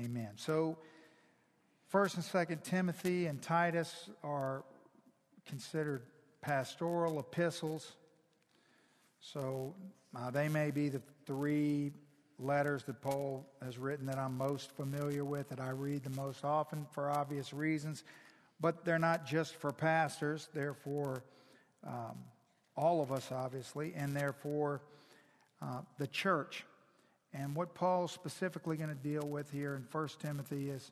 Amen. So, First and Second Timothy and Titus are considered pastoral epistles. So uh, they may be the three letters that Paul has written that I'm most familiar with, that I read the most often for obvious reasons. But they're not just for pastors, they're for um, all of us, obviously, and they're for uh, the church. And what Paul's specifically going to deal with here in 1 Timothy is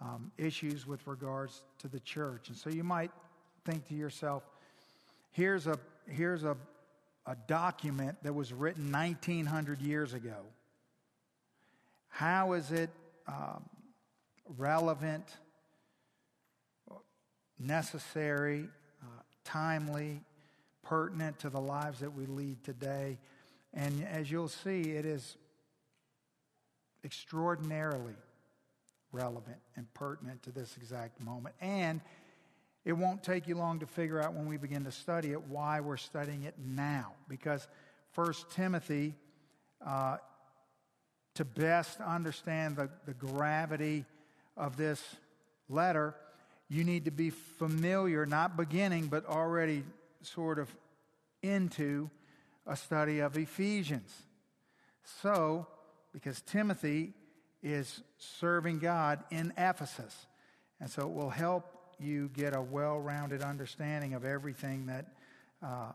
um, issues with regards to the church. And so you might think to yourself, here's a, here's a, a document that was written 1900 years ago. How is it um, relevant, necessary, uh, timely, pertinent to the lives that we lead today? And as you'll see, it is extraordinarily relevant and pertinent to this exact moment. And it won't take you long to figure out when we begin to study it why we're studying it now. Because First Timothy, uh, to best understand the, the gravity of this letter, you need to be familiar, not beginning, but already sort of into a study of Ephesians. So, because Timothy is serving God in Ephesus. And so it will help you get a well rounded understanding of everything that uh,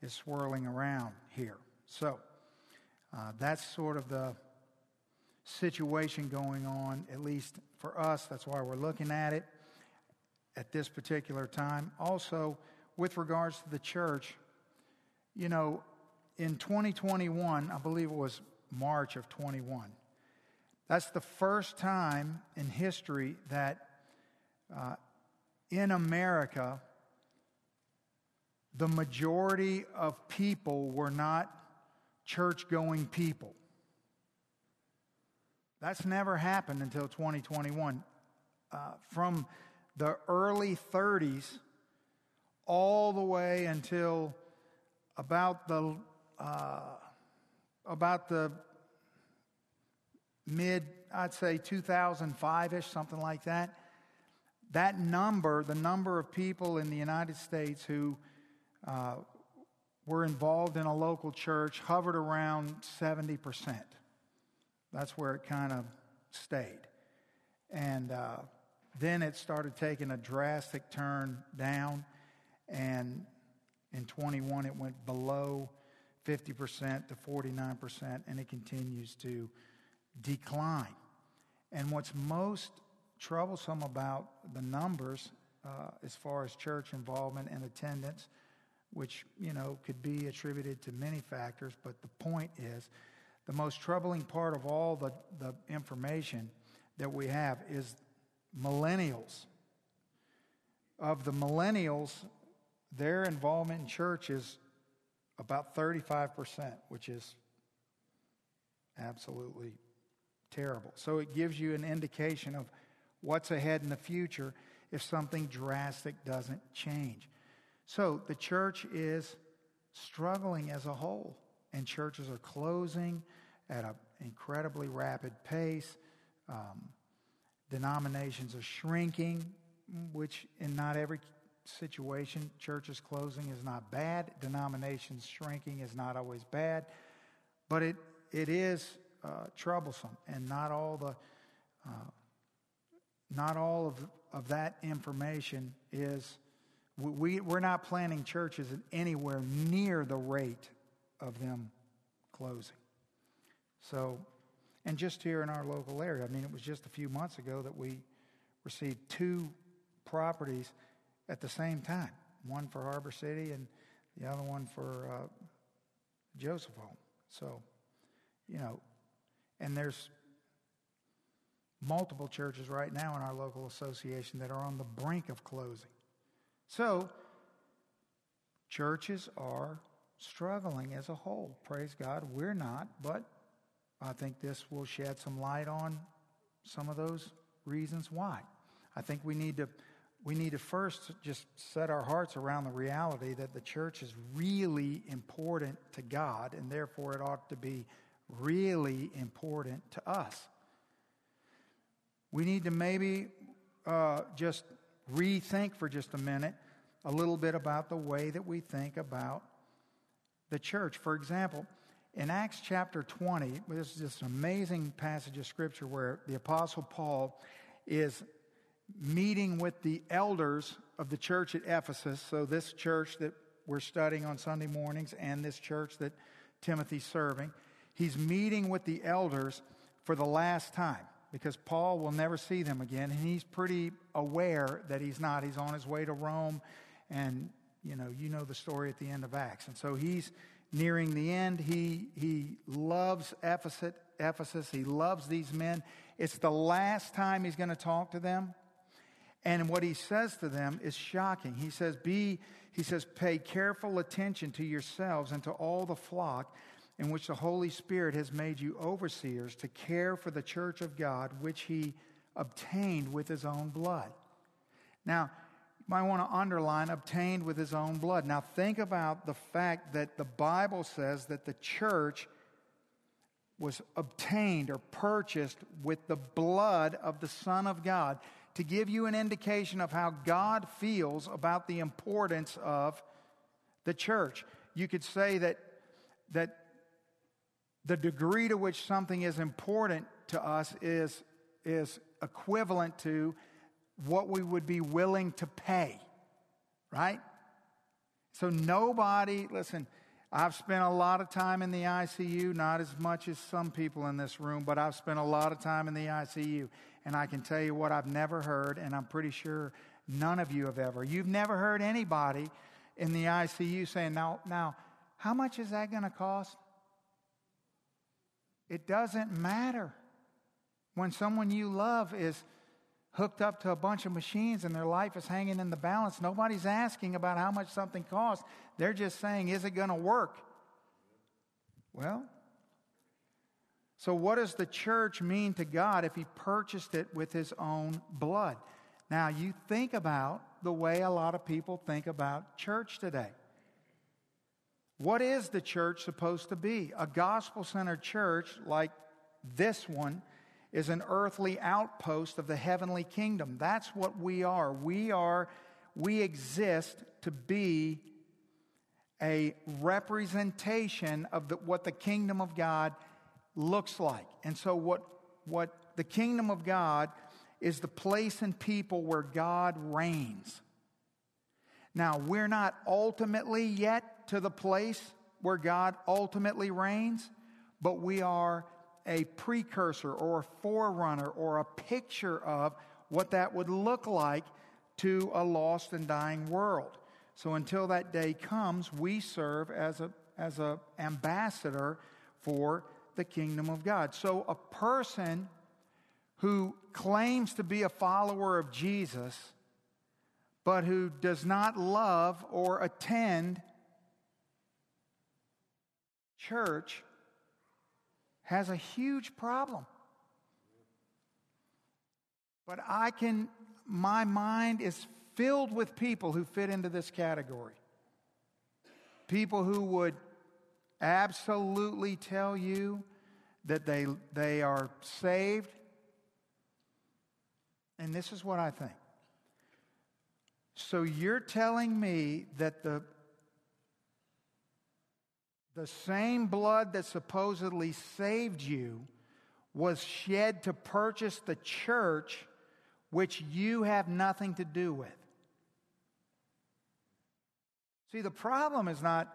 is swirling around here. So uh, that's sort of the situation going on, at least for us. That's why we're looking at it at this particular time. Also, with regards to the church, you know, in 2021, I believe it was March of 21, that's the first time in history that uh, in America, the majority of people were not church going people. That's never happened until 2021. Uh, from the early 30s all the way until about the uh, about the mid, I'd say 2005 ish, something like that. That number, the number of people in the United States who uh, were involved in a local church, hovered around 70%. That's where it kind of stayed. And uh, then it started taking a drastic turn down. And in 21, it went below 50% to 49%, and it continues to decline. And what's most troublesome about the numbers uh, as far as church involvement and attendance, which, you know, could be attributed to many factors, but the point is the most troubling part of all the, the information that we have is millennials. Of the millennials, their involvement in church is about 35%, which is absolutely terrible. So it gives you an indication of what's ahead in the future if something drastic doesn't change. So the church is struggling as a whole, and churches are closing at an incredibly rapid pace. Um, denominations are shrinking, which in not every situation, churches closing is not bad. Denominations shrinking is not always bad. But it, it is uh, troublesome, and not all the uh, not all of, of that information is. We, we're not planning churches anywhere near the rate of them closing. So, and just here in our local area, I mean, it was just a few months ago that we received two properties at the same time one for Harbor City and the other one for uh, Joseph Home. So, you know, and there's multiple churches right now in our local association that are on the brink of closing. So, churches are struggling as a whole. Praise God. We're not, but I think this will shed some light on some of those reasons why. I think we need to we need to first just set our hearts around the reality that the church is really important to God and therefore it ought to be really important to us. we need to maybe uh, just rethink for just a minute a little bit about the way that we think about the church. For example, in Acts chapter 20, this is this amazing passage of scripture where the Apostle Paul is meeting with the elders of the church at Ephesus. So, this church that we're studying on Sunday mornings and this church that Timothy's serving, he's meeting with the elders for the last time because Paul will never see them again. And he's pretty aware that he's not. He's on his way to Rome. And, you know, you know the story at the end of Acts. And so he's nearing the end. He, he loves Ephesus, Ephesus. He loves these men. It's the last time he's going to talk to them. And what he says to them is shocking. He says, Be, he says, pay careful attention to yourselves and to all the flock in which the Holy Spirit has made you overseers to care for the church of God, which he obtained with his own blood. Now, you might want to underline obtained with his own blood. Now, think about the fact that the Bible says that the church was obtained or purchased with the blood of the Son of God to give you an indication of how God feels about the importance of the church. You could say that, that the degree to which something is important to us is, is equivalent to what we would be willing to pay, right? So nobody, listen, I've spent a lot of time in the ICU, not as much as some people in this room, but I've spent a lot of time in the ICU. And I can tell you what I've never heard, and I'm pretty sure none of you have ever. You've never heard anybody in the ICU saying, now, now how much is that going to cost? It doesn't matter. When someone you love is hooked up to a bunch of machines and their life is hanging in the balance, nobody's asking about how much something costs. They're just saying, is it going to work? Well, so, what does the church mean to God if He purchased it with His own blood? Now, you think about the way a lot of people think about church today. What is the church supposed to be? A gospel centered church like this one is an earthly outpost of the heavenly kingdom. That's what we are. We are, we exist to be a representation of the, what the kingdom of God looks like. And so, what, what the kingdom of God is the place and people where God reigns. Now, we're not ultimately yet to the place where God ultimately reigns, but we are a precursor or a forerunner or a picture of what that would look like to a lost and dying world. So until that day comes, we serve as a as an ambassador for the kingdom of God. So a person who claims to be a follower of Jesus, but who does not love or attend church, has a huge problem. But I can, my mind is filled with people who fit into this category. People who would absolutely tell you that they, they are saved. And this is what I think. So you're telling me that the, the same blood that supposedly saved you was shed to purchase the church which you have nothing to do with. See, the problem is not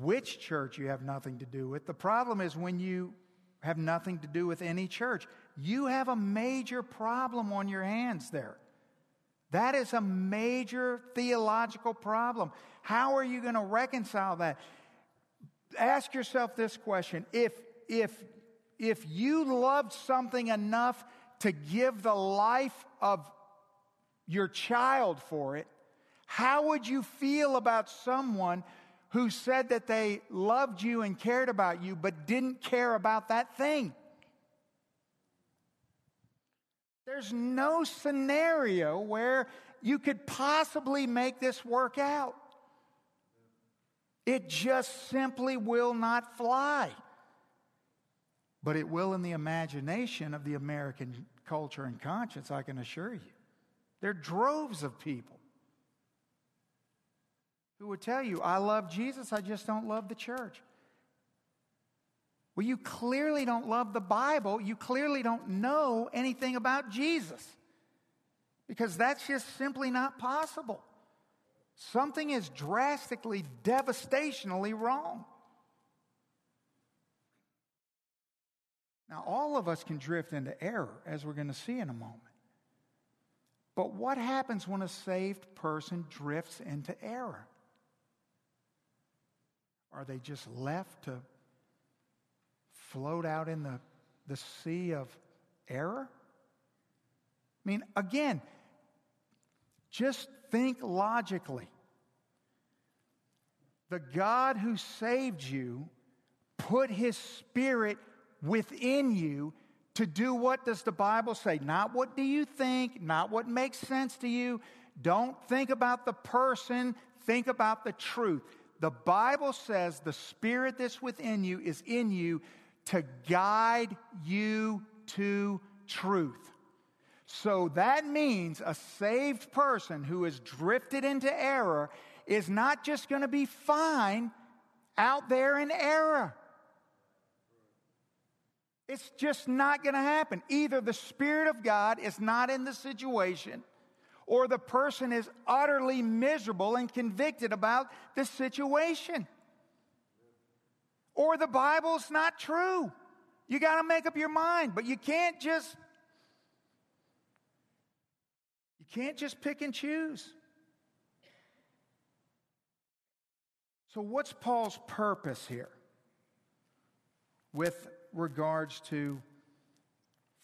which church you have nothing to do with. The problem is when you have nothing to do with any church. You have a major problem on your hands there. That is a major theological problem. How are you going to reconcile that? Ask yourself this question. If, if, if you loved something enough to give the life of your child for it, how would you feel about someone who said that they loved you and cared about you, but didn't care about that thing. There's no scenario where you could possibly make this work out. It just simply will not fly. but it will in the imagination of the American culture and conscience, I can assure you. There are droves of people who would tell you, I love Jesus, I just don't love the church. Well, you clearly don't love the Bible. You clearly don't know anything about Jesus because that's just simply not possible. Something is drastically, devastationally wrong. Now, all of us can drift into error, as we're going to see in a moment. But what happens when a saved person drifts into error? Are they just left to float out in the, the sea of error? I mean, again, just think logically. The God who saved you put his spirit within you to do what does the Bible say? Not what do you think, not what makes sense to you. Don't think about the person, think about the truth. The Bible says the spirit that's within you is in you to guide you to truth. So that means a saved person who has drifted into error is not just going to be fine out there in error. It's just not going to happen. Either the Spirit of God is not in the situation, or the person is utterly miserable and convicted about the situation. Or the Bible's not true. You got to make up your mind, but you can't just you can't just pick and choose. So what's Paul's purpose here with regards to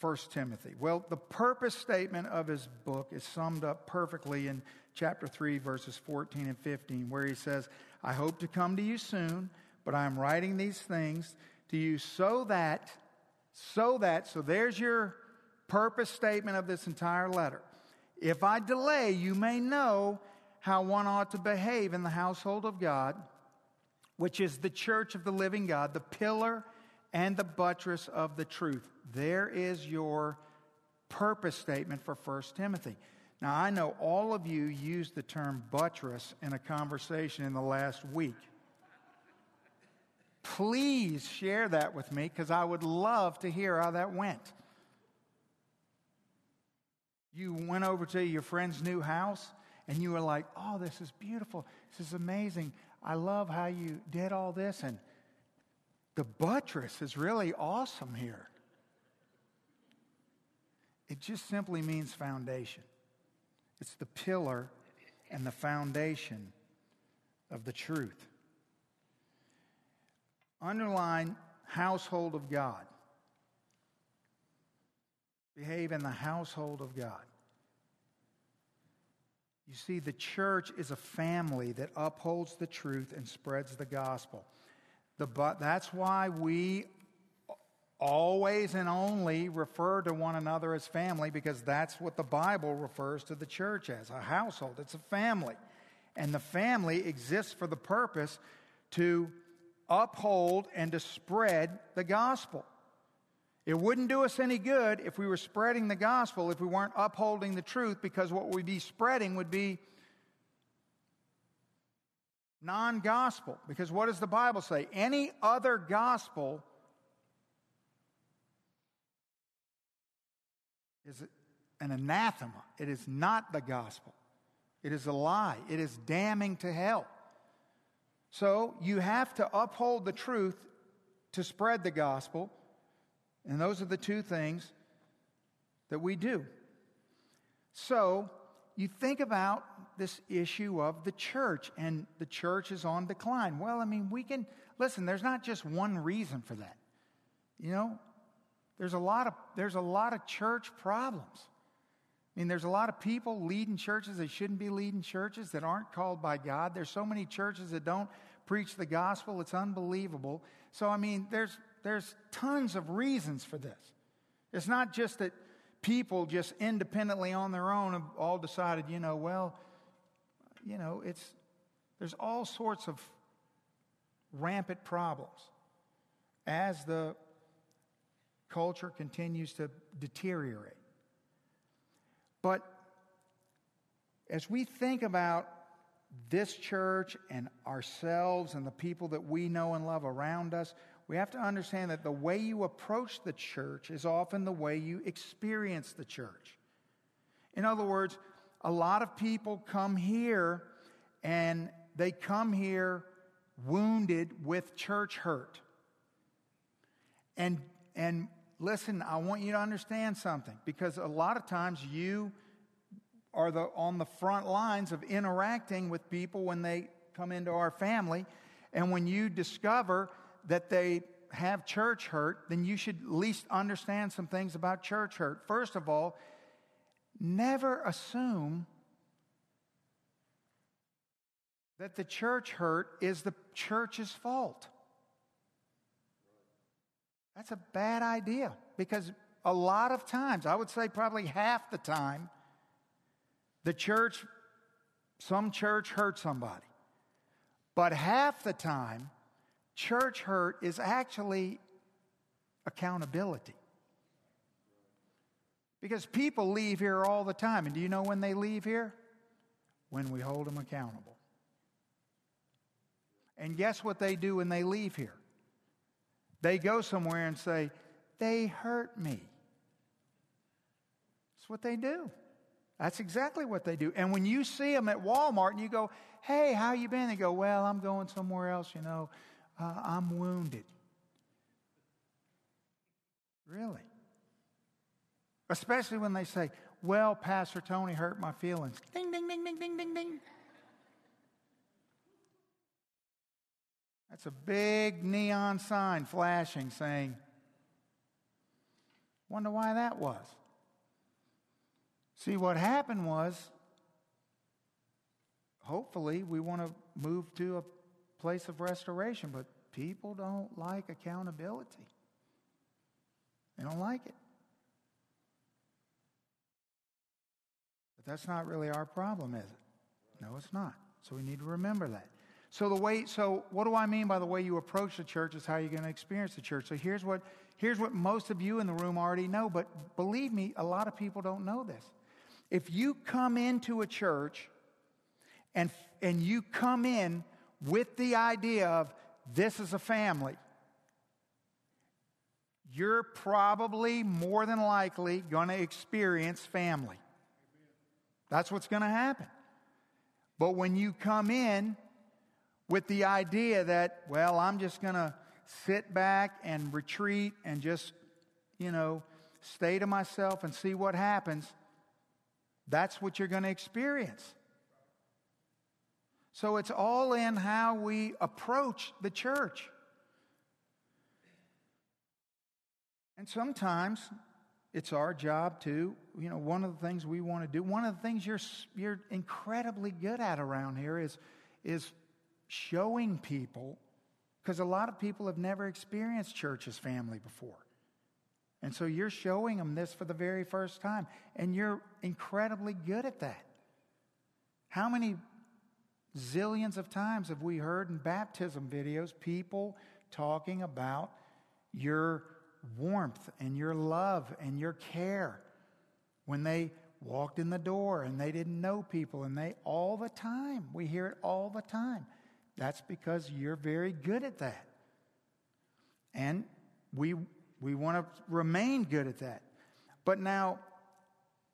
1 Timothy? Well, the purpose statement of his book is summed up perfectly in chapter 3 verses 14 and 15 where he says, "I hope to come to you soon, but I am writing these things to you so that, so that, so there's your purpose statement of this entire letter. If I delay, you may know how one ought to behave in the household of God, which is the church of the living God, the pillar and the buttress of the truth. There is your purpose statement for 1 Timothy. Now, I know all of you used the term buttress in a conversation in the last week. Please share that with me because I would love to hear how that went. You went over to your friend's new house and you were like, oh, this is beautiful. This is amazing. I love how you did all this. And the buttress is really awesome here. It just simply means foundation, it's the pillar and the foundation of the truth. Underline household of God. Behave in the household of God. You see, the church is a family that upholds the truth and spreads the gospel. The, but that's why we always and only refer to one another as family because that's what the Bible refers to the church as a household. It's a family. And the family exists for the purpose to uphold and to spread the gospel. It wouldn't do us any good if we were spreading the gospel if we weren't upholding the truth because what we'd be spreading would be non gospel. Because what does the Bible say? Any other gospel is an anathema, it is not the gospel. It is a lie. It is damning to hell. So you have to uphold the truth to spread the gospel. And those are the two things that we do. So you think about this issue of the church, and the church is on decline. Well, I mean, we can listen, there's not just one reason for that. You know, there's a lot of there's a lot of church problems. I mean, there's a lot of people leading churches that shouldn't be leading churches that aren't called by God. There's so many churches that don't preach the gospel. It's unbelievable. So, I mean, there's, there's tons of reasons for this. It's not just that people just independently on their own have all decided, you know, well, you know, it's, there's all sorts of rampant problems. As the culture continues to deteriorate. But as we think about this church and ourselves and the people that we know and love around us, we have to understand that the way you approach the church is often the way you experience the church. In other words, a lot of people come here and they come here wounded with church hurt. And, and listen, I want you to understand something because a lot of times you are the, on the front lines of interacting with people when they come into our family. And when you discover that they have church hurt, then you should at least understand some things about church hurt. First of all, never assume that the church hurt is the church's fault. That's a bad idea because a lot of times, I would say probably half the time, the church, some church hurt somebody. But half the time, church hurt is actually accountability. Because people leave here all the time. And do you know when they leave here? When we hold them accountable. And guess what they do when they leave here? They go somewhere and say, They hurt me. That's what they do. That's exactly what they do. And when you see them at Walmart and you go, hey, how you been? They go, well, I'm going somewhere else, you know. Uh, I'm wounded. Really? Especially when they say, well, Pastor Tony hurt my feelings. Ding, ding, ding, ding, ding, ding, ding. That's a big neon sign flashing saying, wonder why that was. See, what happened was, hopefully, we want to move to a place of restoration, but people don't like accountability. They don't like it. But that's not really our problem, is it? No, it's not. So we need to remember that. So the way so what do I mean by the way you approach the church is how you're going to experience the church. So here's what here's what most of you in the room already know, but believe me, a lot of people don't know this. If you come into a church and, and you come in with the idea of this is a family, you're probably more than likely going to experience family. That's what's going to happen. But when you come in with the idea that, well, I'm just going to sit back and retreat and just, you know, stay to myself and see what happens, that's what you're going to experience. So it's all in how we approach the church. And sometimes it's our job to, you know, one of the things we want to do, one of the things you're, you're incredibly good at around here is, is showing people, because a lot of people have never experienced church as family before. And so you're showing them this for the very first time, and you're incredibly good at that. How many zillions of times have we heard in baptism videos people talking about your warmth and your love and your care. When they walked in the door and they didn't know people and they all the time we hear it all the time. That's because you're very good at that. And we we want to remain good at that. But now,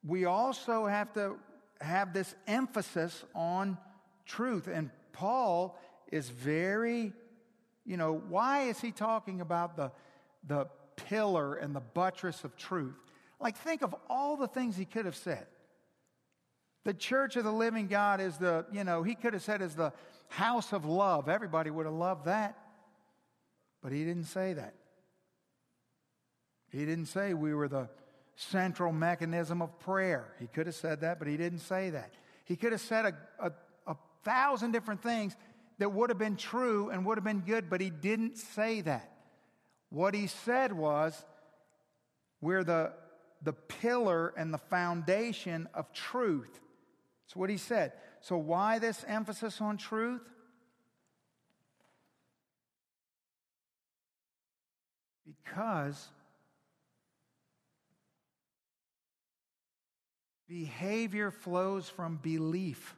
we also have to have this emphasis on truth. And Paul is very, you know, why is he talking about the, the pillar and the buttress of truth? Like, think of all the things he could have said. The church of the living God is the, you know, he could have said is the house of love. Everybody would have loved that. But he didn't say that. He didn't say we were the central mechanism of prayer. He could have said that, but he didn't say that. He could have said a, a, thousand different things that would have been true and would have been good, but he didn't say that. What he said was, we're the, the pillar and the foundation of truth. That's what he said. So, why this emphasis on truth? Because behavior flows from belief.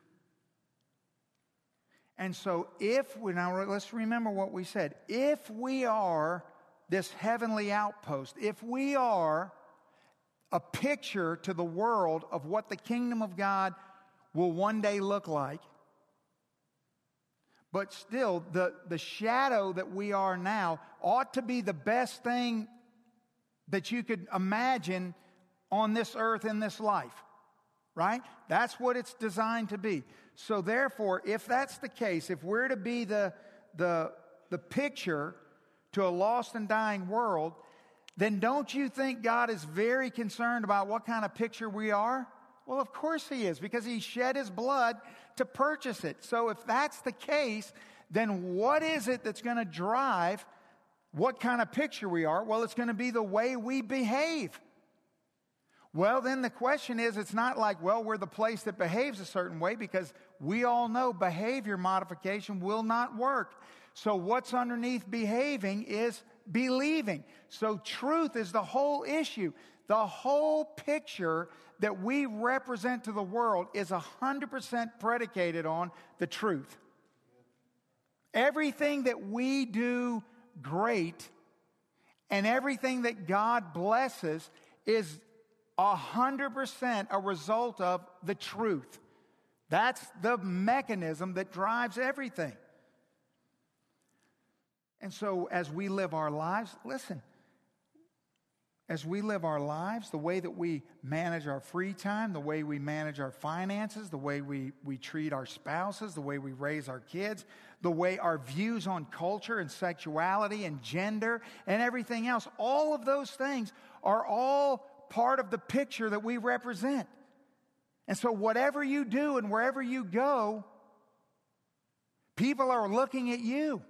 And so, if we now let's remember what we said. If we are this heavenly outpost, if we are a picture to the world of what the kingdom of God will one day look like, but still, the, the shadow that we are now ought to be the best thing that you could imagine on this earth in this life, right? That's what it's designed to be. So, therefore, if that's the case, if we're to be the, the, the picture to a lost and dying world, then don't you think God is very concerned about what kind of picture we are? Well, of course He is, because He shed His blood to purchase it. So, if that's the case, then what is it that's going to drive what kind of picture we are? Well, it's going to be the way we behave. Well, then the question is it's not like, well, we're the place that behaves a certain way because we all know behavior modification will not work. So, what's underneath behaving is believing. So, truth is the whole issue. The whole picture that we represent to the world is 100% predicated on the truth. Everything that we do great and everything that God blesses is 100% a result of the truth. That's the mechanism that drives everything. And so, as we live our lives, listen, as we live our lives, the way that we manage our free time, the way we manage our finances, the way we, we treat our spouses, the way we raise our kids, the way our views on culture and sexuality and gender and everything else, all of those things are all part of the picture that we represent. And so, whatever you do and wherever you go, people are looking at you.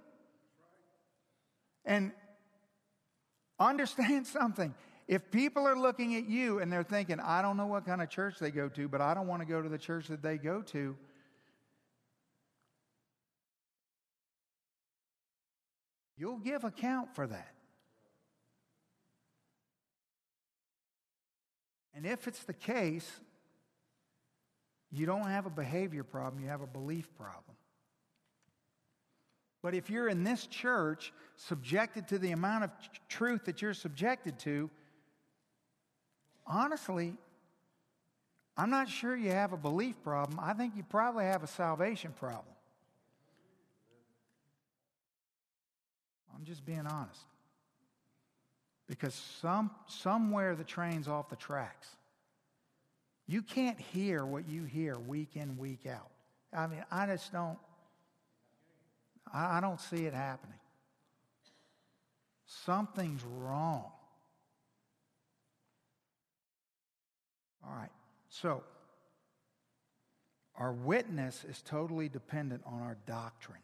And understand something if people are looking at you and they're thinking, I don't know what kind of church they go to, but I don't want to go to the church that they go to, you'll give account for that. And if it's the case, you don't have a behavior problem, you have a belief problem. But if you're in this church, subjected to the amount of truth that you're subjected to, honestly, I'm not sure you have a belief problem. I think you probably have a salvation problem. I'm just being honest. Because some, somewhere the train's off the tracks. You can't hear what you hear week in, week out. I mean, I just don't, I, I don't see it happening. Something's wrong. All right. So, our witness is totally dependent on our doctrine.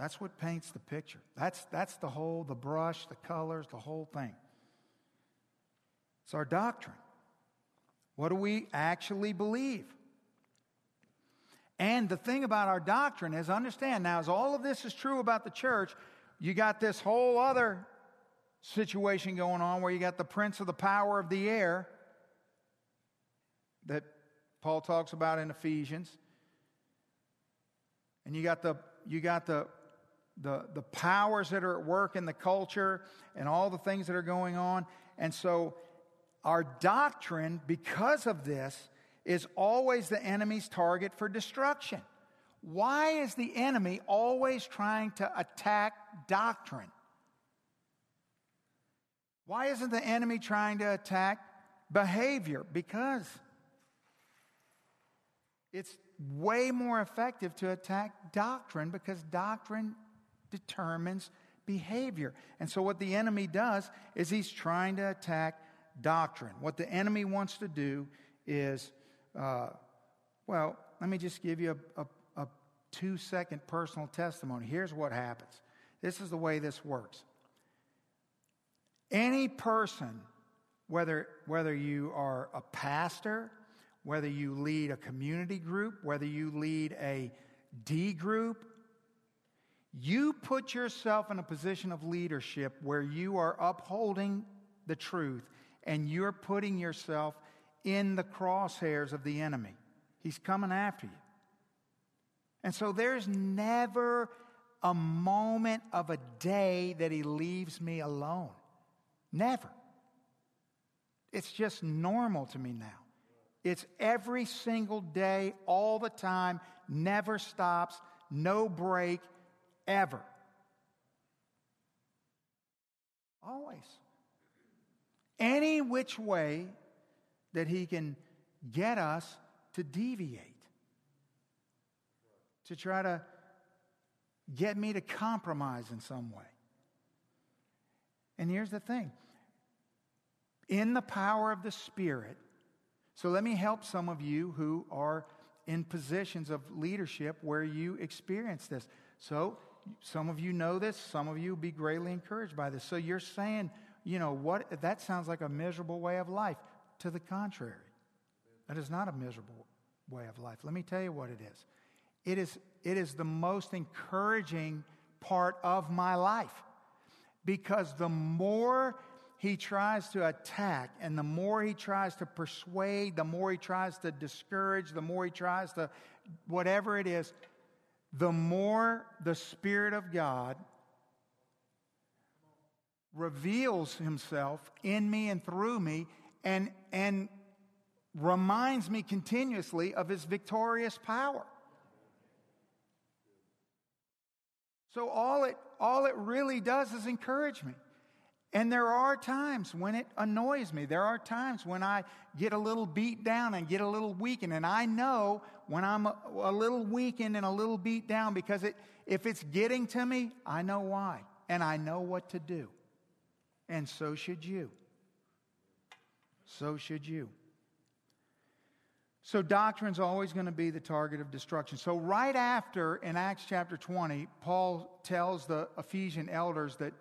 That's what paints the picture. That's, that's the whole, the brush, the colors, the whole thing. It's our doctrine. What do we actually believe? And the thing about our doctrine is understand now, as all of this is true about the church, you got this whole other situation going on where you got the prince of the power of the air that Paul talks about in Ephesians. And you got the you got the the, the powers that are at work in the culture and all the things that are going on. And so our doctrine, because of this, is always the enemy's target for destruction. Why is the enemy always trying to attack doctrine? Why isn't the enemy trying to attack behavior? Because it's way more effective to attack doctrine because doctrine determines behavior. And so, what the enemy does is he's trying to attack doctrine. What the enemy wants to do is, uh, well, let me just give you a, a, a two second personal testimony. Here's what happens this is the way this works any person, whether, whether you are a pastor, whether you lead a community group, whether you lead a D group, you put yourself in a position of leadership where you are upholding the truth and you're putting yourself in the crosshairs of the enemy. He's coming after you. And so there's never a moment of a day that he leaves me alone. Never. It's just normal to me now. It's every single day, all the time, never stops, no break, ever. Always. Any which way that he can get us to deviate, to try to get me to compromise in some way. And here's the thing in the power of the Spirit, so let me help some of you who are in positions of leadership where you experience this. So, some of you know this, some of you be greatly encouraged by this. So, you're saying, you know, what that sounds like a miserable way of life. To the contrary, that is not a miserable way of life. Let me tell you what it is. It is, it is the most encouraging part of my life because the more he tries to attack and the more he tries to persuade, the more he tries to discourage, the more he tries to whatever it is, the more the Spirit of God reveals himself in me and through me and, and reminds me continuously of his victorious power. So all it, all it really does is encourage me. And there are times when it annoys me. There are times when I get a little beat down and get a little weakened. And I know when I'm a, a little weakened and a little beat down because it, if it's getting to me, I know why. And I know what to do. And so should you. So should you. So, doctrine's always going to be the target of destruction. So, right after in Acts chapter 20, Paul tells the Ephesian elders that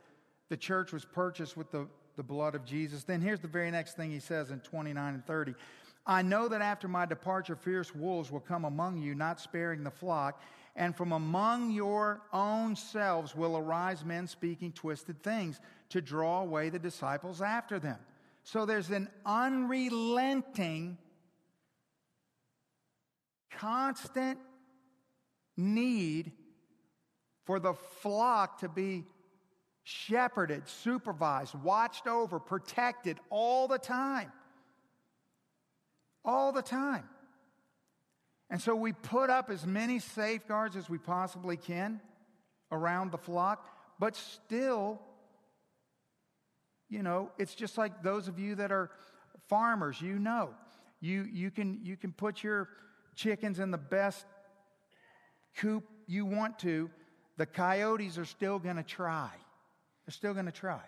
the church was purchased with the, the blood of Jesus. Then, here's the very next thing he says in 29 and 30 I know that after my departure, fierce wolves will come among you, not sparing the flock. And from among your own selves will arise men speaking twisted things to draw away the disciples after them. So, there's an unrelenting constant need for the flock to be shepherded, supervised, watched over, protected all the time. All the time. And so we put up as many safeguards as we possibly can around the flock, but still, you know, it's just like those of you that are farmers, you know. You, you, can, you can put your chickens in the best coop you want to, the coyotes are still going to try. They're still going to try,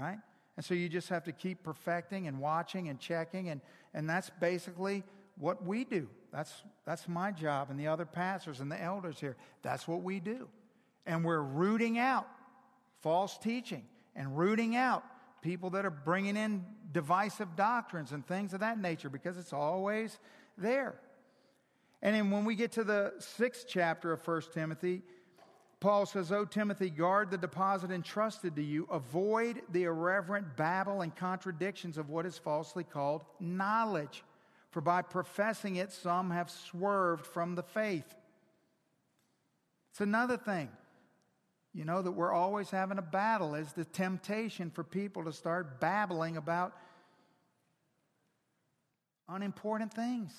right? And so you just have to keep perfecting and watching and checking, and, and that's basically what we do. That's, that's my job, and the other pastors and the elders here. That's what we do. And we're rooting out false teaching and rooting out people that are bringing in divisive doctrines and things of that nature because it's always there. And then when we get to the sixth chapter of 1 Timothy, Paul says, O Timothy, guard the deposit entrusted to you. Avoid the irreverent babble and contradictions of what is falsely called knowledge. For by professing it, some have swerved from the faith. It's another thing, you know, that we're always having a battle is the temptation for people to start babbling about unimportant things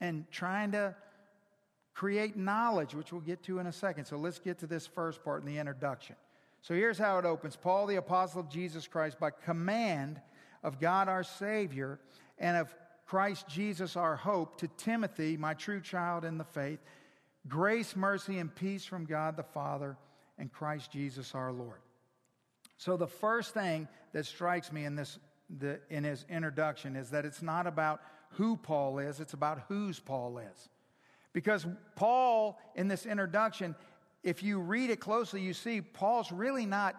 and trying to create knowledge, which we'll get to in a second. So let's get to this first part in the introduction. So here's how it opens Paul, the apostle of Jesus Christ, by command of God our Savior and of Christ Jesus our hope, to Timothy, my true child in the faith, grace, mercy, and peace from God the Father and Christ Jesus our Lord. So the first thing that strikes me in this the, in his introduction is that it's not about who Paul is, it's about whose Paul is. Because Paul, in this introduction, if you read it closely, you see Paul's really not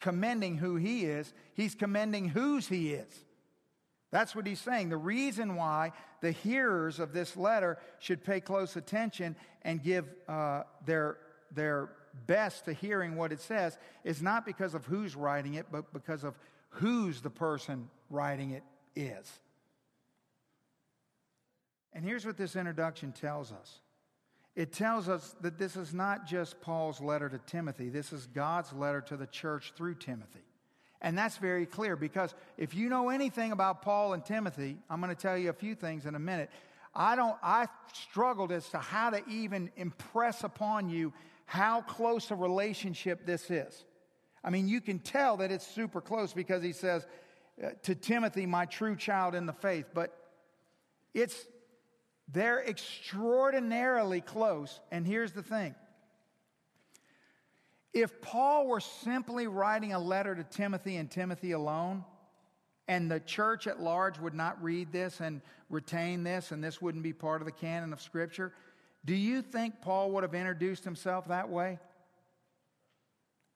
commending who he is, he's commending whose he is. That's what he's saying. The reason why the hearers of this letter should pay close attention and give uh, their, their best to hearing what it says is not because of who's writing it, but because of whose the person writing it is. And here's what this introduction tells us it tells us that this is not just Paul's letter to Timothy, this is God's letter to the church through Timothy. And that's very clear because if you know anything about Paul and Timothy, I'm going to tell you a few things in a minute. I don't I struggled as to how to even impress upon you how close a relationship this is. I mean, you can tell that it's super close because he says uh, to Timothy, my true child in the faith, but it's they're extraordinarily close. And here's the thing if Paul were simply writing a letter to Timothy and Timothy alone, and the church at large would not read this and retain this, and this wouldn't be part of the canon of Scripture, do you think Paul would have introduced himself that way?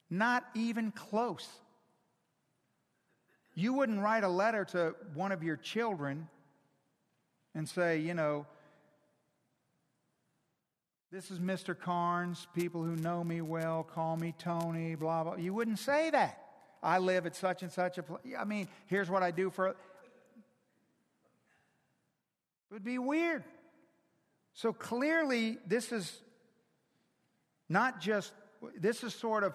Not even close. You wouldn't write a letter to one of your children and say, you know, this is Mr. Carnes. People who know me well call me Tony, blah, blah. You wouldn't say that. I live at such and such a place. I mean, here's what I do for. It would be weird. So clearly, this is not just, this is sort of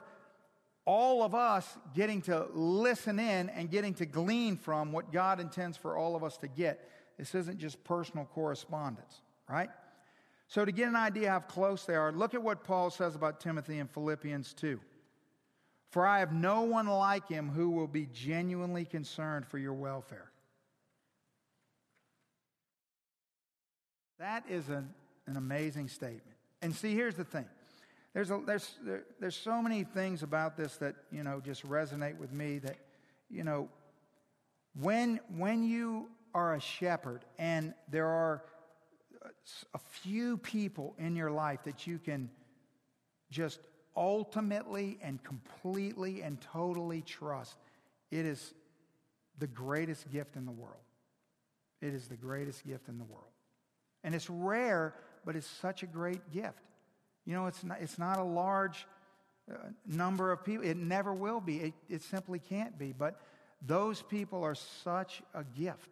all of us getting to listen in and getting to glean from what God intends for all of us to get. This isn't just personal correspondence, right? So, to get an idea how close they are, look at what Paul says about Timothy in Philippians 2. For I have no one like him who will be genuinely concerned for your welfare. That is an, an amazing statement. And see, here's the thing. There's, a, there's, there, there's so many things about this that, you know, just resonate with me that, you know, when, when you are a shepherd and there are a few people in your life that you can just ultimately and completely and totally trust, it is the greatest gift in the world. It is the greatest gift in the world. And it's rare, but it's such a great gift. You know, it's not, it's not a large uh, number of people. It never will be. It, it simply can't be. But those people are such a gift.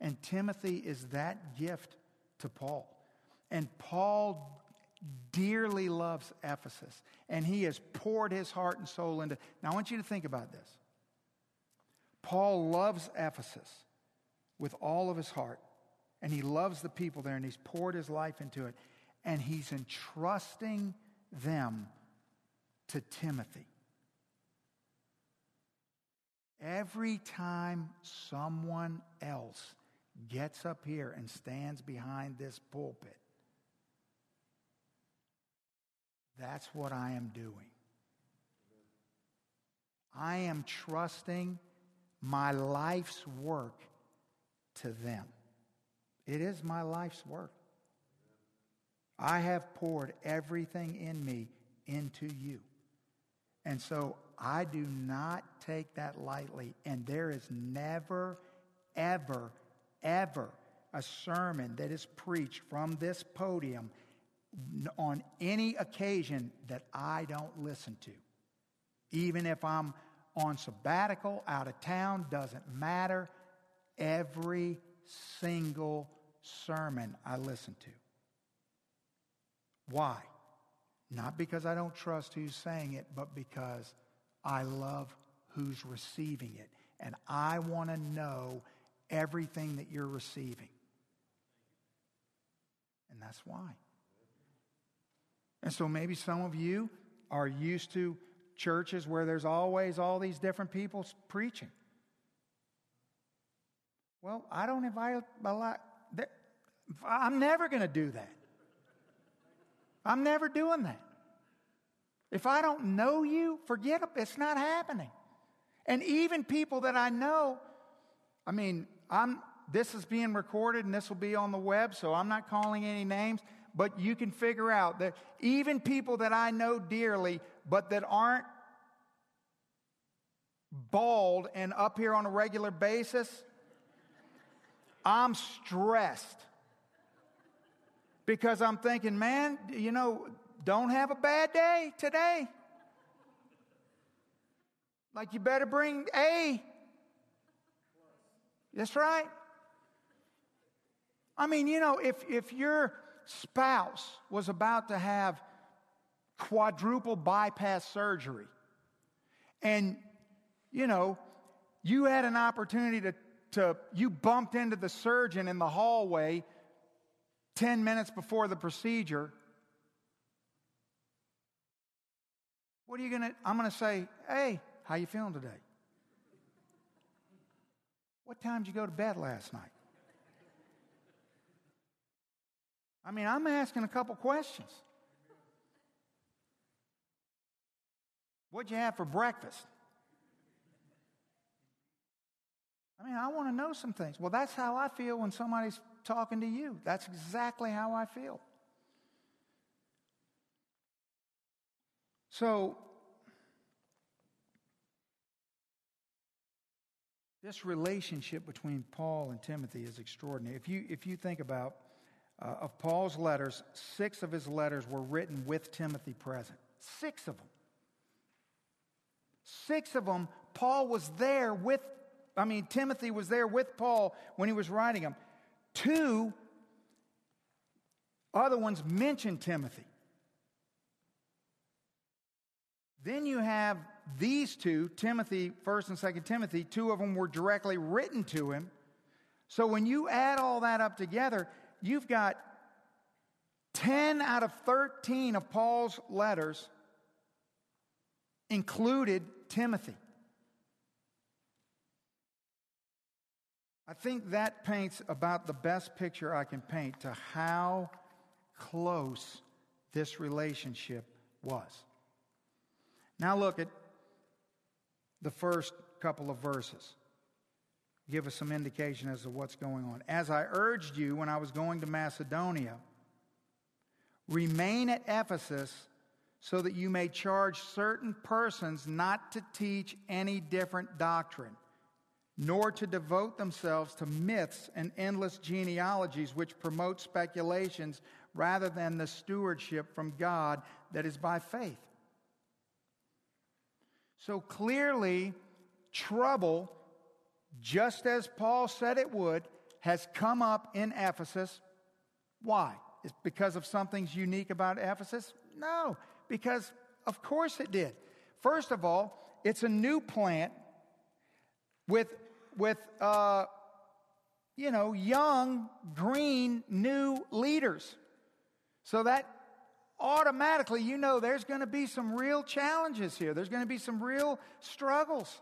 And Timothy is that gift to Paul. And Paul dearly loves Ephesus, and he has poured his heart and soul into. Now, I want you to think about this. Paul loves Ephesus with all of his heart, and he loves the people there, and he's poured his life into it, and he's entrusting them to Timothy. Every time someone else gets up here and stands behind this pulpit. That's what I am doing. I am trusting my life's work to them. It is my life's work. I have poured everything in me into you. And so I do not take that lightly. And there is never, ever ever a sermon that is preached from this podium on any occasion that I don't listen to. Even if I'm on sabbatical, out of town, doesn't matter. Every single sermon I listen to. Why? Not because I don't trust who's saying it, but because I love who's receiving it. And I want to know everything that you're receiving. And that's why. And so maybe some of you are used to churches where there's always all these different people preaching. Well, I don't invite a lot. I'm never going to do that. I'm never doing that. If I don't know you, forget it. It's not happening. And even people that I know, I mean, I'm, this is being recorded and this will be on the web, so I'm not calling any names, but you can figure out that even people that I know dearly, but that aren't bald and up here on a regular basis, I'm stressed. Because I'm thinking, man, you know, don't have a bad day today. Like you better bring A that's right. I mean, you know, if, if your spouse was about to have quadruple bypass surgery and, you know, you had an opportunity to, to you bumped into the surgeon in the hallway 10 minutes before the procedure what are you going to i'm going to say hey how you feeling today what time did you go to bed last night I mean, I'm asking a couple questions. What'd you have for breakfast? I mean, I want to know some things. Well, that's how I feel when somebody's talking to you. That's exactly how I feel. So, this relationship between Paul and Timothy is extraordinary. If you, if you think about uh, of Paul's letters, six of his letters were written with Timothy present. Six of them. Six of them, Paul was there with, I mean, Timothy was there with Paul when he was writing them. Two other ones mention Timothy. Then you have these two, Timothy, 1st and 2nd Timothy, two of them were directly written to him. So when you add all that up together, you've got 10 out of 13 of Paul's letters included Timothy. I think that paints about the best picture I can paint to how close this relationship was. Now look at the first couple of verses give us some indication as to what's going on. As I urged you when I was going to Macedonia, remain at Ephesus so that you may charge certain persons not to teach any different doctrine, nor to devote themselves to myths and endless genealogies which promote speculations rather than the stewardship from God that is by faith. So clearly, trouble just as Paul said it would, has come up in Ephesus. Why? Is because of something's unique about Ephesus? No, because of course it did. First of all, it's a new plant with with uh, you know young, green, new leaders. So that automatically, you know, there's going to be some real challenges here. There's going to be some real struggles.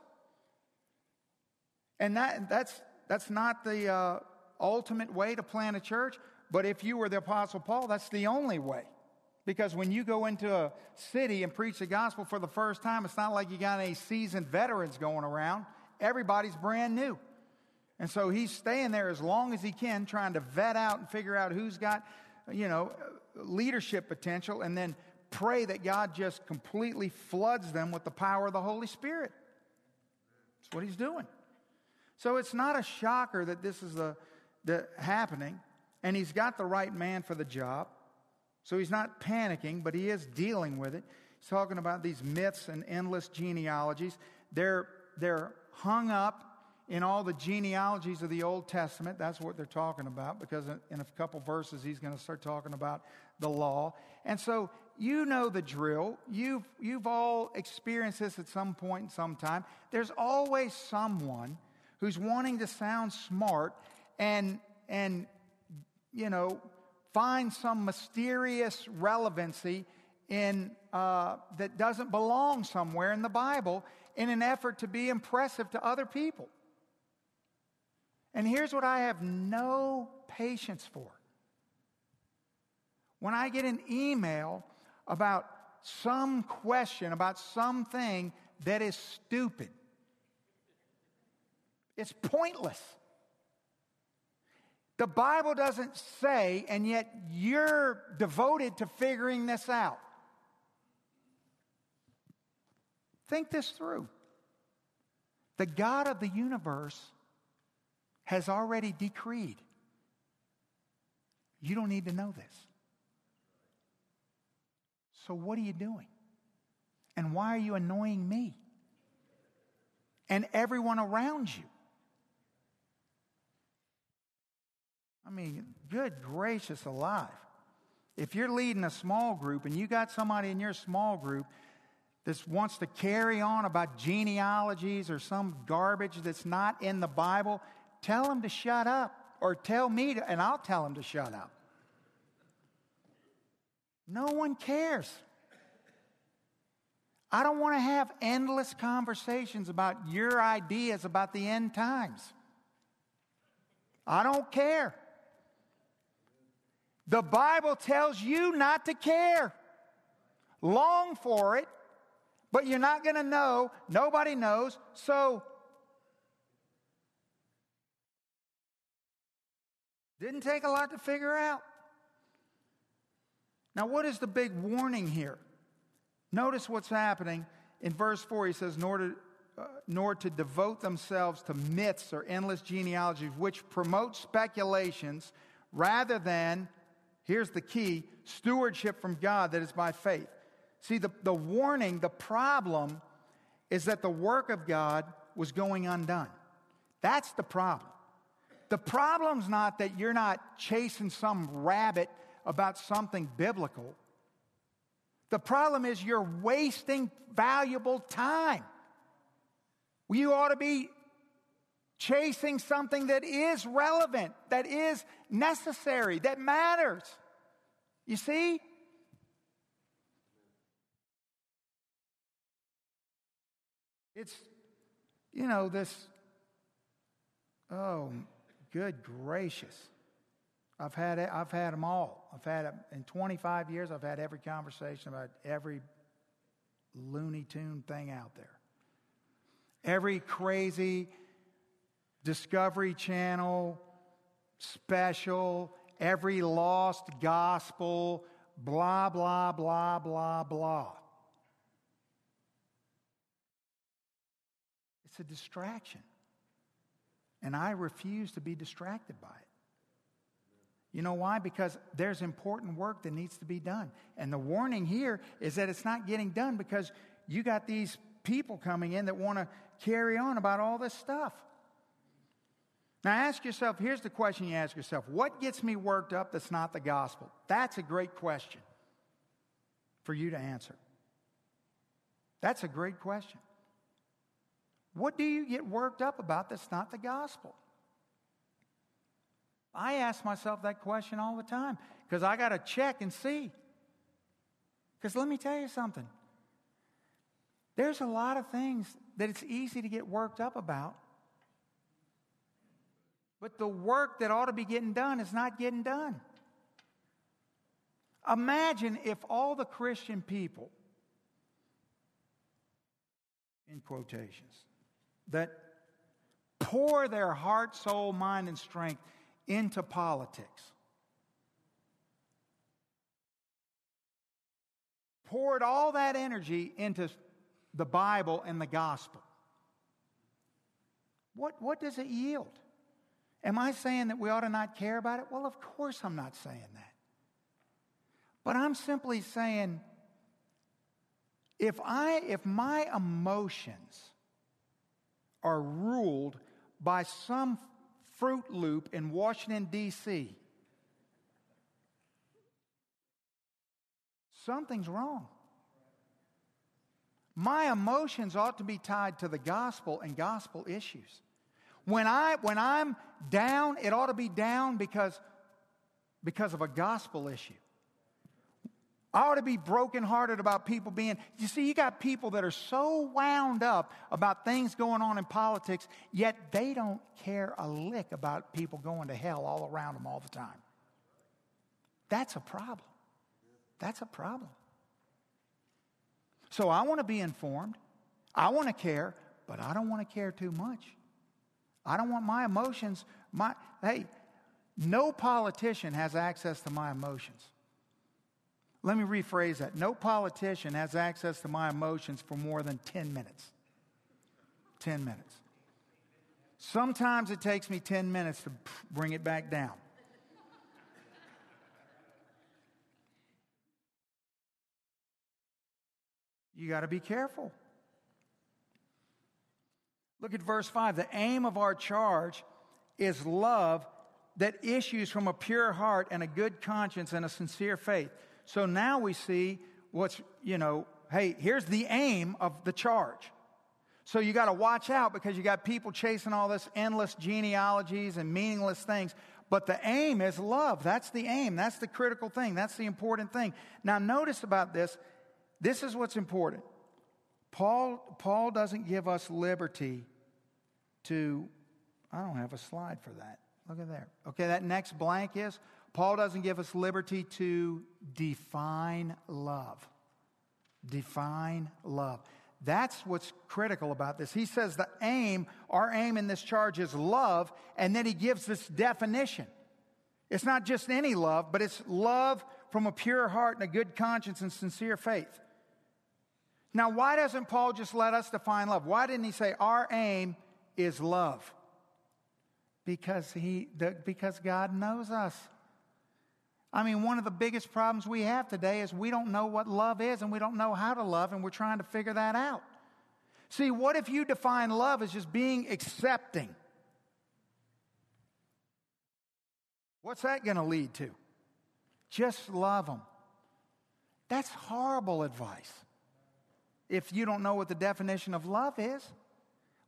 And that, that's, that's not the uh, ultimate way to plant a church, but if you were the Apostle Paul, that's the only way. Because when you go into a city and preach the gospel for the first time, it's not like you got any seasoned veterans going around. Everybody's brand new. And so he's staying there as long as he can, trying to vet out and figure out who's got, you know, leadership potential, and then pray that God just completely floods them with the power of the Holy Spirit. That's what he's doing. So it's not a shocker that this is the, the happening, and he's got the right man for the job. So he's not panicking, but he is dealing with it. He's talking about these myths and endless genealogies. They're, they're hung up in all the genealogies of the Old Testament. That's what they're talking about because in a couple verses he's going to start talking about the law. And so you know the drill. You've, you've all experienced this at some point in some time. There's always someone who's wanting to sound smart and, and you know, find some mysterious relevancy in, uh, that doesn't belong somewhere in the Bible in an effort to be impressive to other people. And here's what I have no patience for. When I get an email about some question, about something that is stupid, it's pointless. The Bible doesn't say, and yet you're devoted to figuring this out. Think this through. The God of the universe has already decreed. You don't need to know this. So, what are you doing? And why are you annoying me? And everyone around you? I mean, good gracious alive. If you're leading a small group and you got somebody in your small group that wants to carry on about genealogies or some garbage that's not in the Bible, tell them to shut up or tell me to, and I'll tell them to shut up. No one cares. I don't want to have endless conversations about your ideas about the end times. I don't care. The Bible tells you not to care. Long for it, but you're not going to know. Nobody knows. So, didn't take a lot to figure out. Now, what is the big warning here? Notice what's happening. In verse 4, he says, nor to, uh, nor to devote themselves to myths or endless genealogies, which promote speculations rather than, here's the key, stewardship from God that is by faith. See, the, the warning, the problem is that the work of God was going undone. That's the problem. The problem's not that you're not chasing some rabbit about something biblical. The problem is you're wasting valuable time. You ought to be chasing something that is relevant, that is necessary, that matters. You see? It's, you know, this, oh, good gracious. I've had, I've had them all. I've had, in 25 years, I've had every conversation about every Looney Tune thing out there. Every crazy Discovery Channel special, every lost gospel, blah, blah, blah, blah, blah. It's a distraction. And I refuse to be distracted by it. You know why? Because there's important work that needs to be done. And the warning here is that it's not getting done because you got these people coming in that want to carry on about all this stuff. Now, ask yourself here's the question you ask yourself What gets me worked up that's not the gospel? That's a great question for you to answer. That's a great question. What do you get worked up about that's not the gospel? I ask myself that question all the time because I got to check and see. Because let me tell you something. There's a lot of things that it's easy to get worked up about. But the work that ought to be getting done is not getting done. Imagine if all the Christian people, in quotations, that pour their heart, soul, mind, and strength into politics. Poured all that energy into the Bible and the gospel. What, what does it yield? Am I saying that we ought to not care about it? Well, of course I'm not saying that. But I'm simply saying if I if my emotions are ruled by some Fruit Loop in Washington, D.C. Something's wrong. My emotions ought to be tied to the gospel and gospel issues. When, I, when I'm down, it ought to be down because, because of a gospel issue. I ought to be brokenhearted about people being, you see, you got people that are so wound up about things going on in politics, yet they don't care a lick about people going to hell all around them all the time. That's a problem. That's a problem. So I want to be informed. I want to care, but I don't want to care too much. I don't want my emotions, my, hey, no politician has access to my emotions. Let me rephrase that. No politician has access to my emotions for more than 10 minutes. 10 minutes. Sometimes it takes me 10 minutes to bring it back down. You got to be careful. Look at verse 5. The aim of our charge is love that issues from a pure heart and a good conscience and a sincere faith. So now we see what's, you know, hey, here's the aim of the charge. So you got to watch out because you got people chasing all this endless genealogies and meaningless things. But the aim is love. That's the aim. That's the critical thing. That's the important thing. Now, notice about this. This is what's important. Paul, Paul doesn't give us liberty to, I don't have a slide for that. Look at there. Okay, that next blank is Paul doesn't give us liberty to define love. Define love. That's what's critical about this. He says the aim, our aim in this charge is love, and then he gives this definition. It's not just any love, but it's love from a pure heart and a good conscience and sincere faith. Now, why doesn't Paul just let us define love? Why didn't he say our aim is love? Because he because God knows us. I mean, one of the biggest problems we have today is we don't know what love is and we don't know how to love, and we're trying to figure that out. See, what if you define love as just being accepting? What's that going to lead to? Just love them. That's horrible advice. If you don't know what the definition of love is,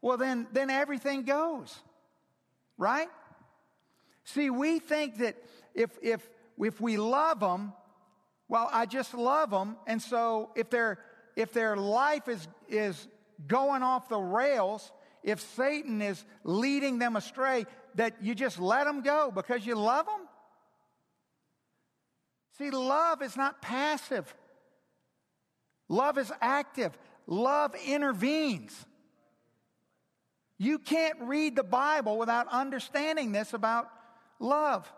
well, then, then everything goes, right? See, we think that if, if if we love them, well, I just love them. And so if their, if their life is, is going off the rails, if Satan is leading them astray, that you just let them go because you love them? See, love is not passive. Love is active. Love intervenes. You can't read the Bible without understanding this about love.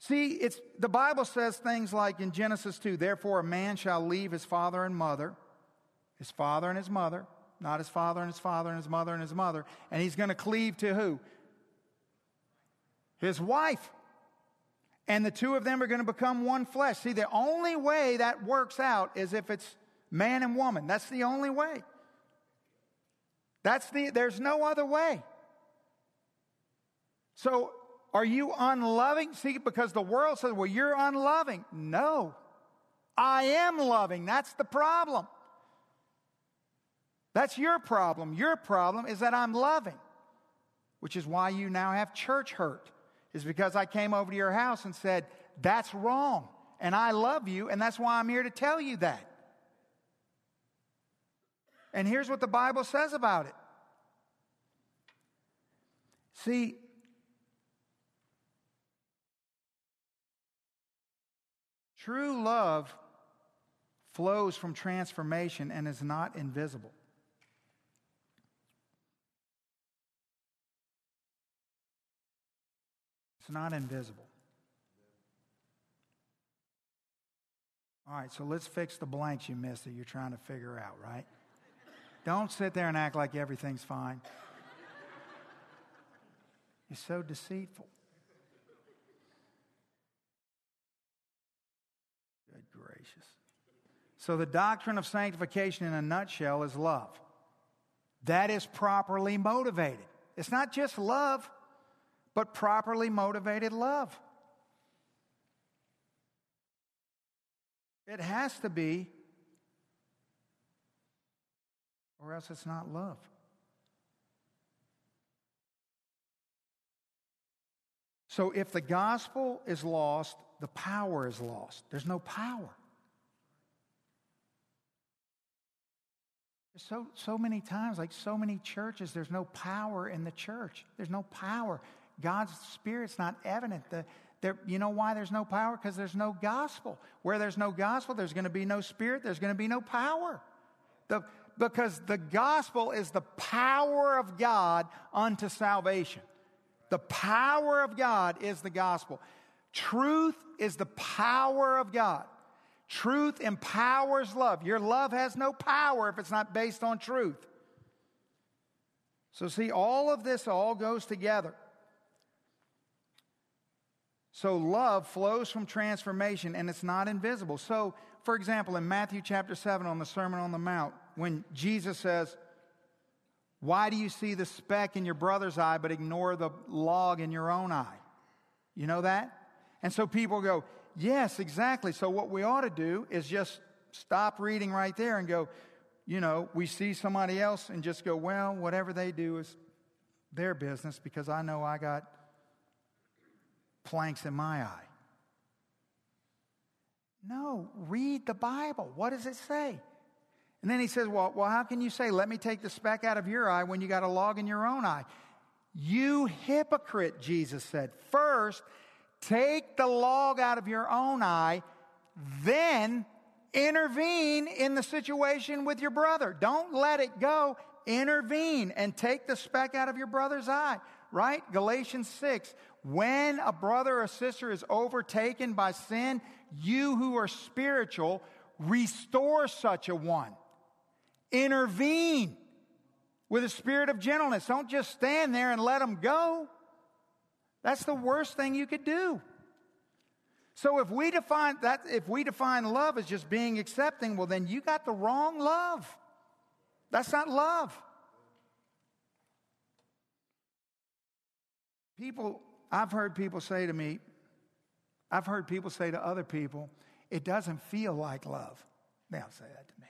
See, it's, the Bible says things like in Genesis 2 Therefore, a man shall leave his father and mother, his father and his mother, not his father and his father and his mother and his mother, and he's going to cleave to who? His wife. And the two of them are going to become one flesh. See, the only way that works out is if it's man and woman. That's the only way. That's the, there's no other way. So are you unloving? See, because the world says, well, you're unloving. No, I am loving. That's the problem. That's your problem. Your problem is that I'm loving, which is why you now have church hurt, is because I came over to your house and said, that's wrong. And I love you, and that's why I'm here to tell you that. And here's what the Bible says about it. See, True love flows from transformation and is not invisible. It's not invisible. All right, so let's fix the blanks you missed that you're trying to figure out, right? Don't sit there and act like everything's fine. You're so deceitful. So, the doctrine of sanctification in a nutshell is love. That is properly motivated. It's not just love, but properly motivated love. It has to be, or else it's not love. So, if the gospel is lost, the power is lost. There's no power. So, so many times, like so many churches, there's no power in the church. There's no power. God's Spirit's not evident. The, there, you know why there's no power? Because there's no gospel. Where there's no gospel, there's going to be no Spirit, there's going to be no power. The, because the gospel is the power of God unto salvation. The power of God is the gospel. Truth is the power of God. Truth empowers love. Your love has no power if it's not based on truth. So, see, all of this all goes together. So, love flows from transformation and it's not invisible. So, for example, in Matthew chapter 7 on the Sermon on the Mount, when Jesus says, Why do you see the speck in your brother's eye but ignore the log in your own eye? You know that? And so people go, Yes, exactly. So what we ought to do is just stop reading right there and go, you know, we see somebody else and just go, Well, whatever they do is their business because I know I got planks in my eye. No, read the Bible. What does it say? And then he says, well, well, how can you say, let me take the speck out of your eye when you got a log in your own eye? You hypocrite, Jesus said. First, take the log out of your own eye, then intervene in the situation with your brother. Don't let it go. Intervene and take the speck out of your brother's eye, right? Galatians 6. When a brother or sister is overtaken by sin, you who are spiritual, restore such a one Intervene with a spirit of gentleness. Don't just stand there and let them go. That's the worst thing you could do. So if we define that if we define love as just being accepting, well then you got the wrong love. That's not love. People I've heard people say to me, I've heard people say to other people, it doesn't feel like love. They'll say that to me.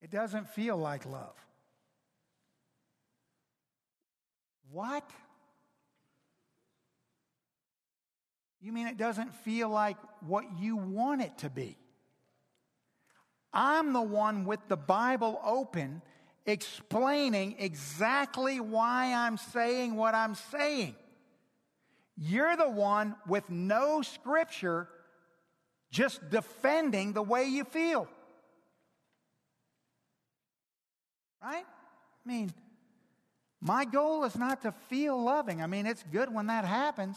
It doesn't feel like love. What? You mean it doesn't feel like what you want it to be? I'm the one with the Bible open explaining exactly why I'm saying what I'm saying. You're the one with no scripture just defending the way you feel. Right? I mean, my goal is not to feel loving. I mean, it's good when that happens.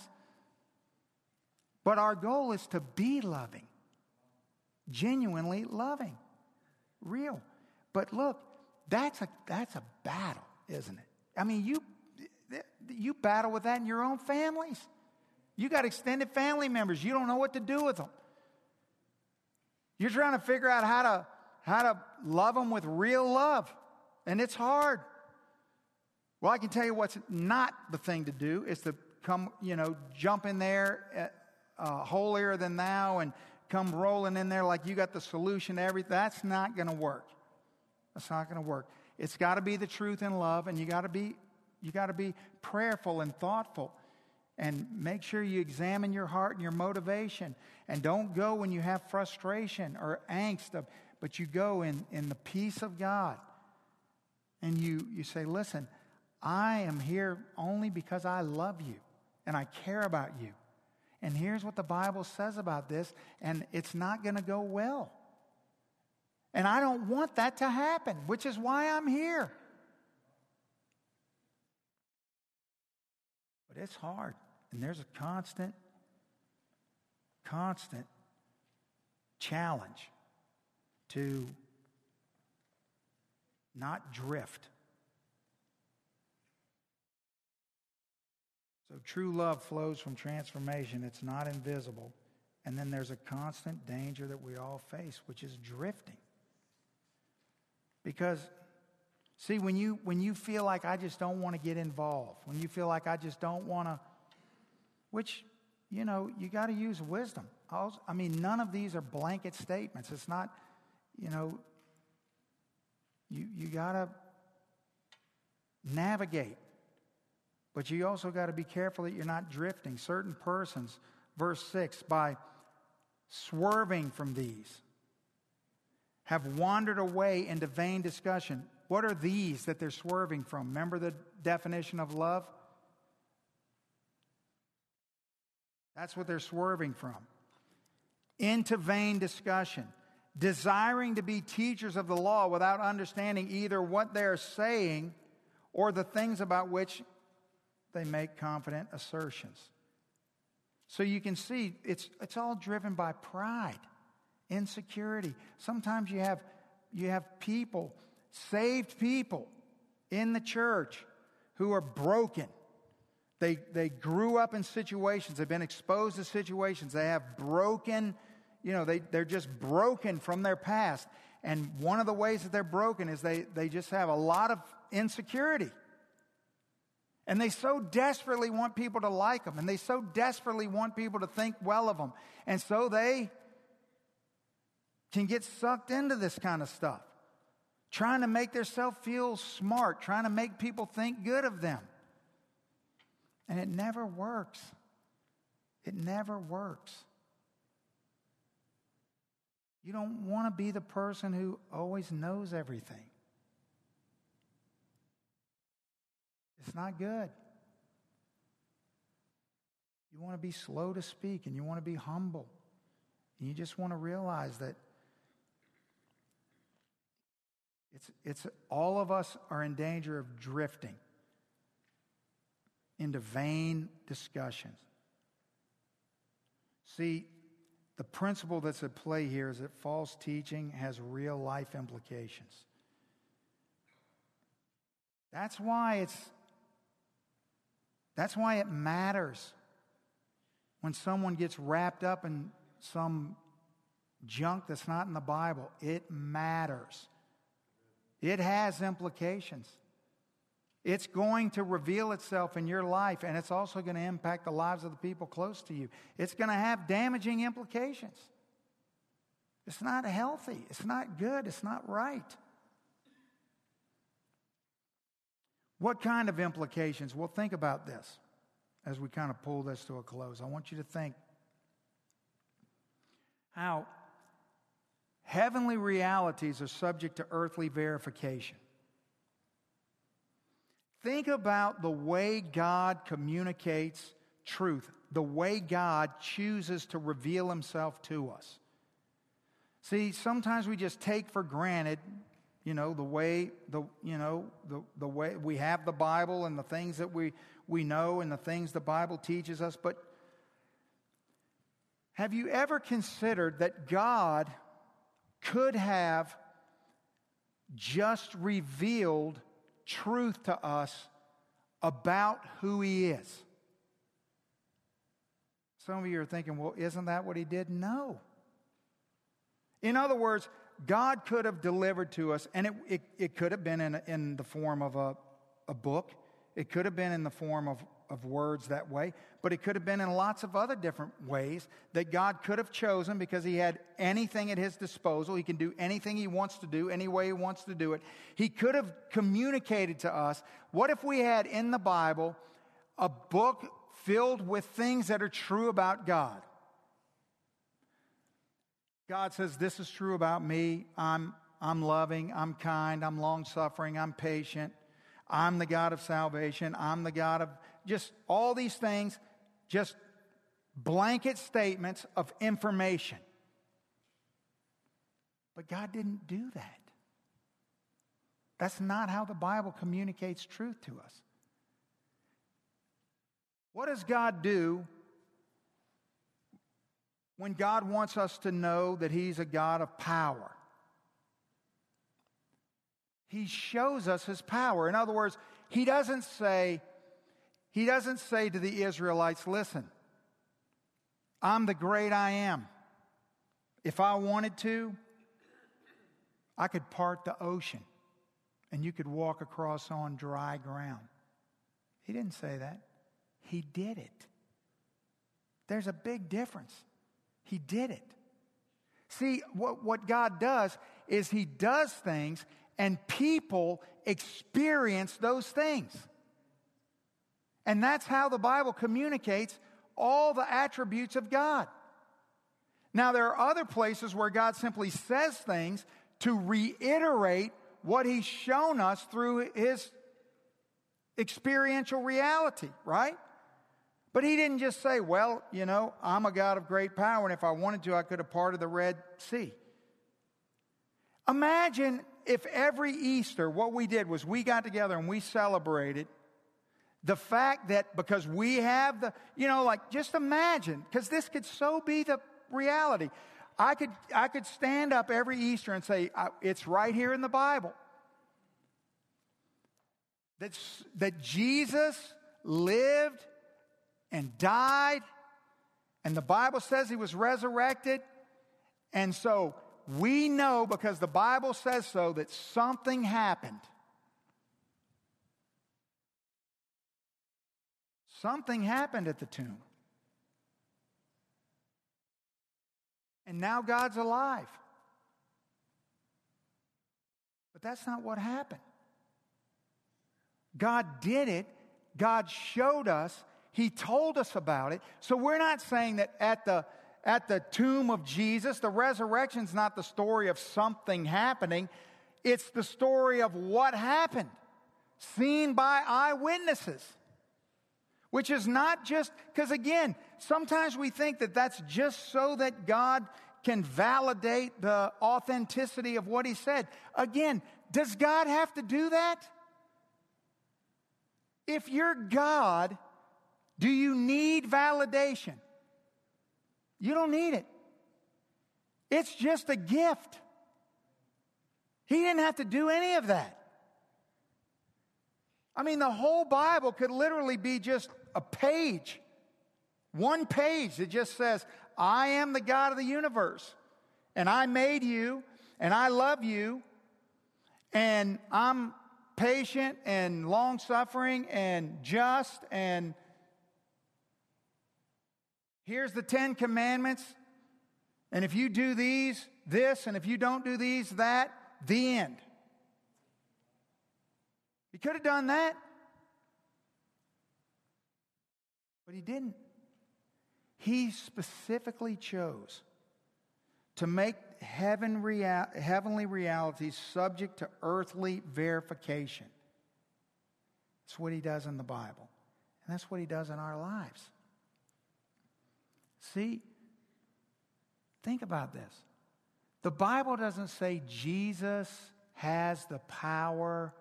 But our goal is to be loving, genuinely loving, real. But look, that's a, that's a battle, isn't it? I mean, you, you battle with that in your own families. You got extended family members. You don't know what to do with them. You're trying to figure out how to, how to love them with real love and it's hard. Well, I can tell you what's not the thing to do is to come, you know, jump in there uh, holier than thou and come rolling in there like you got the solution to everything. That's not going to work. That's not going to work. It's got to be the truth and love, and you got to be you got to be prayerful and thoughtful, and make sure you examine your heart and your motivation, and don't go when you have frustration or angst, but you go in in the peace of God and you, you say, Listen, I am here only because I love you and I care about you. And here's what the Bible says about this, and it's not going to go well. And I don't want that to happen, which is why I'm here. But it's hard. And there's a constant, constant challenge to not drift. So true love flows from transformation, it's not invisible. And then there's a constant danger that we all face, which is drifting. Because see when you when you feel like I just don't want to get involved, when you feel like I just don't want to which you know, you got to use wisdom. I mean, none of these are blanket statements. It's not, you know, you, you got to navigate. But you also got to be careful that you're not drifting. Certain persons, verse 6, by swerving from these, have wandered away into vain discussion. What are these that they're swerving from? Remember the definition of love? That's what they're swerving from. Into vain discussion desiring to be teachers of the law without understanding either what they're saying or the things about which they make confident assertions. So you can see it's, it's all driven by pride, insecurity. Sometimes you have, you have people, saved people in the church who are broken. They, they grew up in situations, they've been exposed to situations, they have broken you know, they, they're just broken from their past. And one of the ways that they're broken is they, they just have a lot of insecurity. And they so desperately want people to like them, and they so desperately want people to think well of them. And so they can get sucked into this kind of stuff, trying to make themselves feel smart, trying to make people think good of them. And it never works. It never works. You don't want to be the person who always knows everything. It's not good. You want to be slow to speak and you want to be humble. And you just want to realize that it's, it's all of us are in danger of drifting into vain discussions. See, the principle that's at play here is that false teaching has real life implications. That's why it's that's why it matters when someone gets wrapped up in some junk that's not in the Bible. It matters. It has implications. It's going to reveal itself in your life, and it's also going to impact the lives of the people close to you. It's going to have damaging implications. It's not healthy. It's not good. It's not right. What kind of implications? Well, think about this as we kind of pull this to a close. I want you to think how heavenly realities are subject to earthly verification. Think about the way God communicates truth, the way God chooses to reveal himself to us. See, sometimes we just take for granted, you know, the way the you know, the, the way we have the Bible and the things that we we know and the things the Bible teaches us, but have you ever considered that God could have just revealed truth to us about who He is. Some of you are thinking, well, isn't that what He did? No. In other words, God could have delivered to us, and it, it, it could have been in, in the form of a, a book, it could have been in the form of of words that way, but it could have been in lots of other different ways that God could have chosen because He had anything at His disposal. He can do anything He wants to do, any way He wants to do it. He could have communicated to us. What if we had in the Bible a book filled with things that are true about God? God says, This is true about me. I'm, I'm loving, I'm kind, I'm long suffering, I'm patient. I'm the God of salvation. I'm the God of just all these things, just blanket statements of information. But God didn't do that. That's not how the Bible communicates truth to us. What does God do when God wants us to know that He's a God of power? He shows us His power. In other words, He doesn't say, he doesn't say to the Israelites, listen, I'm the great I am. If I wanted to, I could part the ocean and you could walk across on dry ground. He didn't say that. He did it. There's a big difference. He did it. See, what, what God does is He does things and people experience those things. And that's how the Bible communicates all the attributes of God. Now, there are other places where God simply says things to reiterate what He's shown us through His experiential reality, right? But He didn't just say, well, you know, I'm a God of great power, and if I wanted to, I could have parted the Red Sea. Imagine if every Easter, what we did was we got together and we celebrated the fact that because we have the, you know, like just imagine, because this could so be the reality. I could, I could stand up every Easter and say, it's right here in the Bible. That, that Jesus lived and died, and the Bible says he was resurrected. And so We know because the Bible says so that something happened. Something happened at the tomb. And now God's alive. But that's not what happened. God did it. God showed us. He told us about it. So we're not saying that at the at the tomb of Jesus, the resurrection's not the story of something happening. It's the story of what happened, seen by eyewitnesses. Which is not just, because again, sometimes we think that that's just so that God can validate the authenticity of what he said. Again, does God have to do that? If you're God, do you need validation? You don't need it. It's just a gift. He didn't have to do any of that. I mean, the whole Bible could literally be just a page, one page that just says, I am the God of the universe, and I made you, and I love you, and I'm patient and long suffering and just, and here's the Ten Commandments. And if you do these, this, and if you don't do these, that, the end. He could have done that. But he didn't. He specifically chose to make heaven rea- heavenly realities subject to earthly verification. That's what he does in the Bible. And that's what he does in our lives. See, think about this. The Bible doesn't say Jesus has the power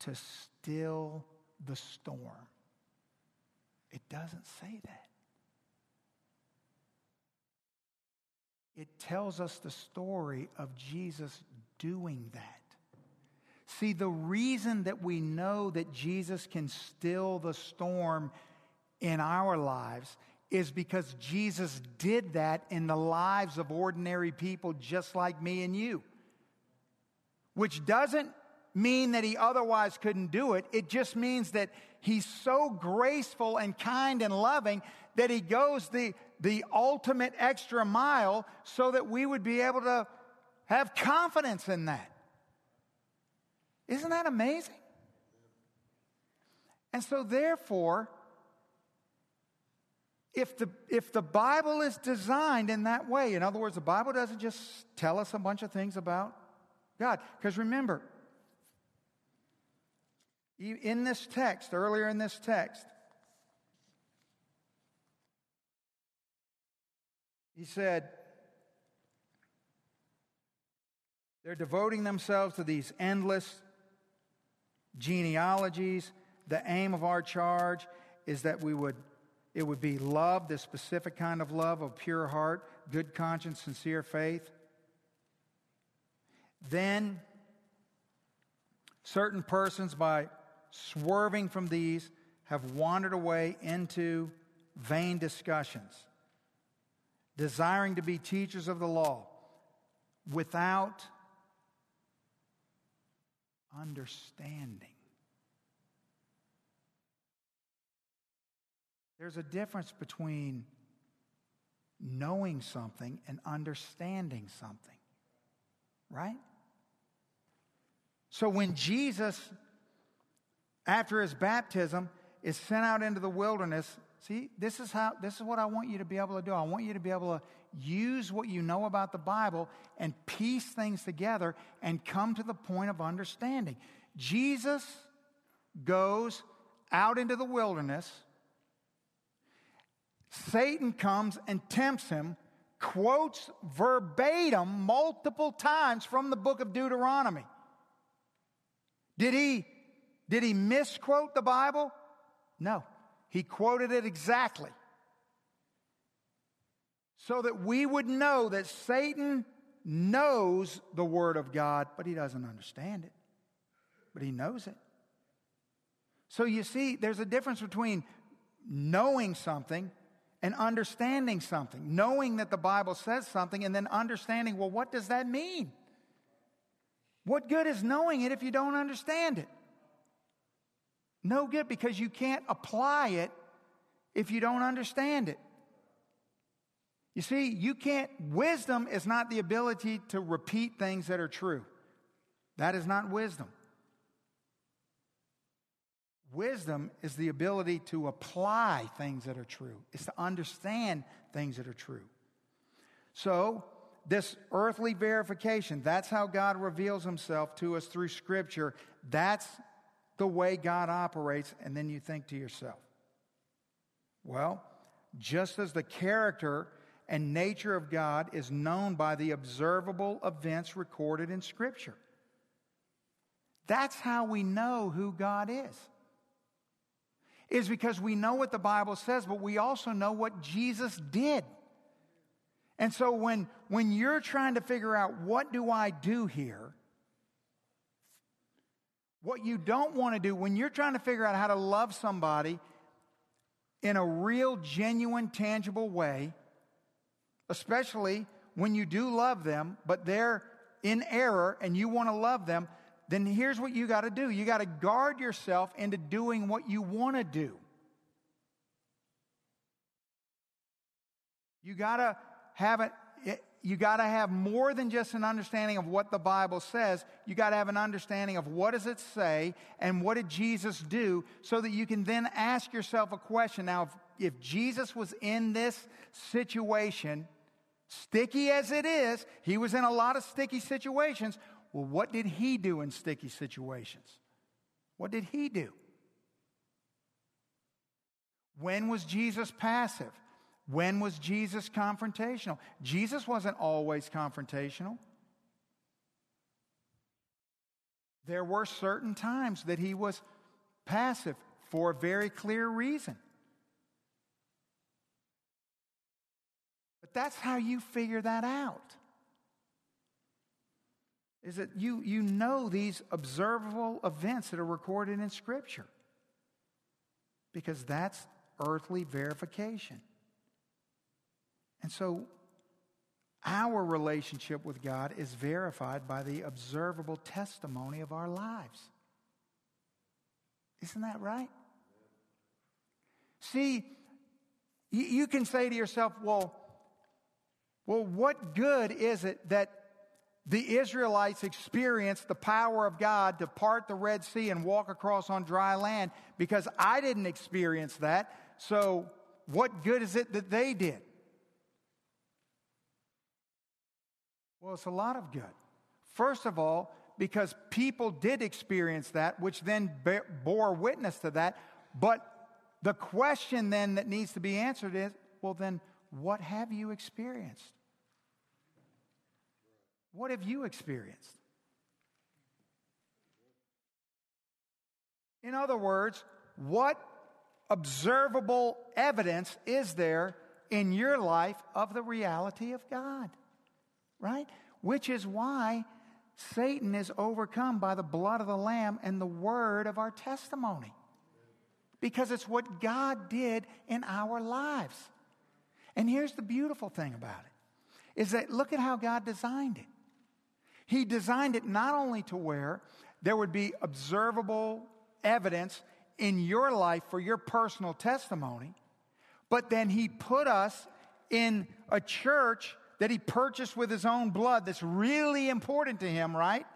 to still the storm. It doesn't say that. It tells us the story of Jesus doing that. See, the reason that we know that Jesus can still the storm in our lives is because Jesus did that in the lives of ordinary people just like me and you. Which doesn't mean that he otherwise couldn't do it. It just means that he's so graceful and kind and loving that he goes the, the ultimate extra mile so that we would be able to have confidence in that. Isn't that amazing? And so, therefore, if the, if the Bible is designed in that way, in other words, the Bible doesn't just tell us a bunch of things about God. Because remember, in this text, earlier in this text, he said, they're devoting themselves to these endless genealogies. The aim of our charge is that we would it would be love, this specific kind of love of pure heart, good conscience, sincere faith. Then certain persons by swerving from these, have wandered away into vain discussions, desiring to be teachers of the law without understanding. There's a difference between knowing something and understanding something, right? So when Jesus after his baptism, is sent out into the wilderness. See, this is how this is what I want you to be able to do. I want you to be able to use what you know about the Bible and piece things together and come to the point of understanding. Jesus goes out into the wilderness. Satan comes and tempts him, quotes verbatim multiple times from the book of Deuteronomy. Did he did he misquote the Bible? No. He quoted it exactly. So that we would know that Satan knows the Word of God, but he doesn't understand it. But he knows it. So you see, there's a difference between knowing something and understanding something, knowing that the Bible says something, and then understanding, well, what does that mean? What good is knowing it if you don't understand it? No good because you can't apply it if you don't understand it. You see, you can't, wisdom is not the ability to repeat things that are true. That is not wisdom. Wisdom is the ability to apply things that are true, is to understand things that are true. So, this earthly verification, that's how God reveals himself to us through Scripture. That's the way God operates. And then you think to yourself, well, just as the character and nature of God is known by the observable events recorded in Scripture. That's how we know who God is. Is because we know what the Bible says, but we also know what Jesus did. And so when, when you're trying to figure out what do I do here, what you don't want to do, when you're trying to figure out how to love somebody in a real, genuine, tangible way, especially when you do love them, but they're in error and you want to love them, then here's what you got to do you got to guard yourself into doing what you want to do. You got to have it. Eh, you got to have more than just an understanding of what the Bible says. You got to have an understanding of what does it say and what did Jesus do so that you can then ask yourself a question. Now, if, if Jesus was in this situation, Sticky as it is, he was in a lot of sticky situations. Well, what did he do in sticky situations? What did he do? When was Jesus passive? When was Jesus confrontational? Jesus wasn't always confrontational. There were certain times that he was passive for a very clear reason. But that's how you figure that out. Is that you, you know these observable events that are recorded in Scripture. Because that's earthly verification. And so our relationship with God is verified by the observable testimony of our lives. Isn't that right? See, you can say to yourself, well, well, what good is it that the Israelites experienced the power of God to part the Red Sea and walk across on dry land because I didn't experience that. So, what good is it that they did? Well, it's a lot of good. First of all, because people did experience that, which then bore witness to that. But the question then that needs to be answered is well, then, what have you experienced? What have you experienced? In other words, what observable evidence is there in your life of the reality of God? Right? Which is why Satan is overcome by the blood of the Lamb and the word of our testimony. Because it's what God did in our lives. And here's the beautiful thing about it is that look at how God designed it. He designed it not only to where there would be observable evidence in your life for your personal testimony, but then He put us in a church that He purchased with His own blood that's really important to Him, right?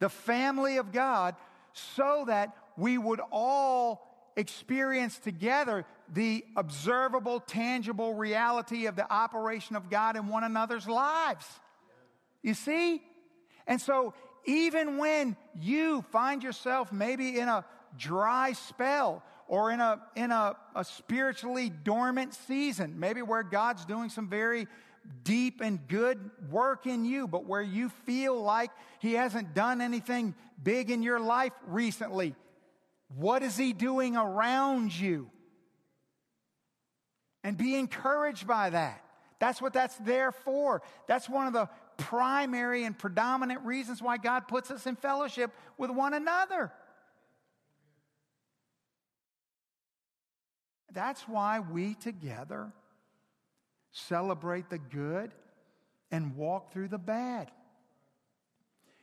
The family of God, so that we would all experience together the observable, tangible reality of the operation of God in one another's lives. You see? And so, even when you find yourself maybe in a dry spell or in a, in a, a spiritually dormant season, maybe where God's doing some very deep and good work in you, but where you feel like He hasn't done anything big in your life recently, what is He doing around you? And be encouraged by that. That's what that's there for. That's one of the primary and predominant reasons why God puts us in fellowship with one another. That's why we together celebrate the good and walk through the bad.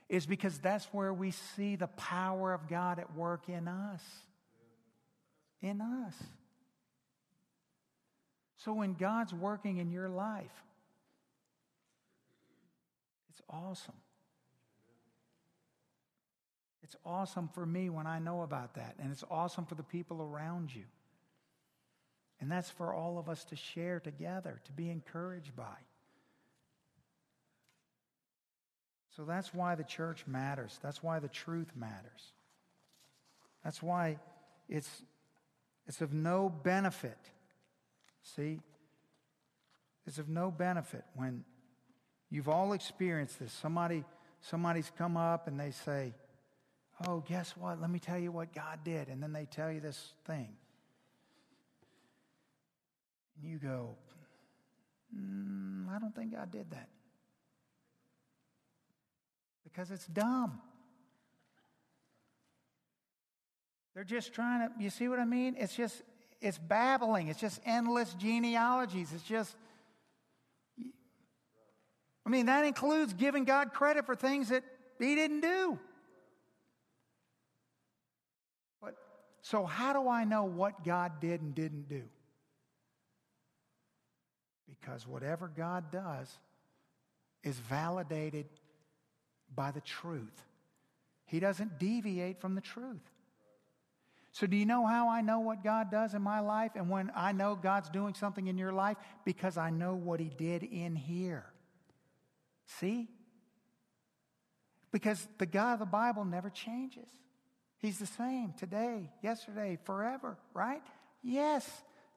Is because that's where we see the power of God at work in us. In us. So when God's working in your life, awesome. It's awesome for me when I know about that, and it's awesome for the people around you. And that's for all of us to share together, to be encouraged by. So that's why the church matters. That's why the truth matters. That's why it's, it's of no benefit. See? It's of no benefit when you've all experienced this. Somebody, somebody's come up and they say, Oh, guess what? Let me tell you what God did. And then they tell you this thing. And you go, mm, I don't think God did that. Because it's dumb. They're just trying to, you see what I mean? It's just, it's babbling. It's just endless genealogies. It's just, I mean, that includes giving God credit for things that He didn't do. But, so how do I know what God did and didn't do? Because whatever God does is validated by the truth. He doesn't deviate from the truth. So, do you know how I know what God does in my life and when I know God's doing something in your life? Because I know what He did in here. See? Because the God of the Bible never changes. He's the same today, yesterday, forever, right? Yes.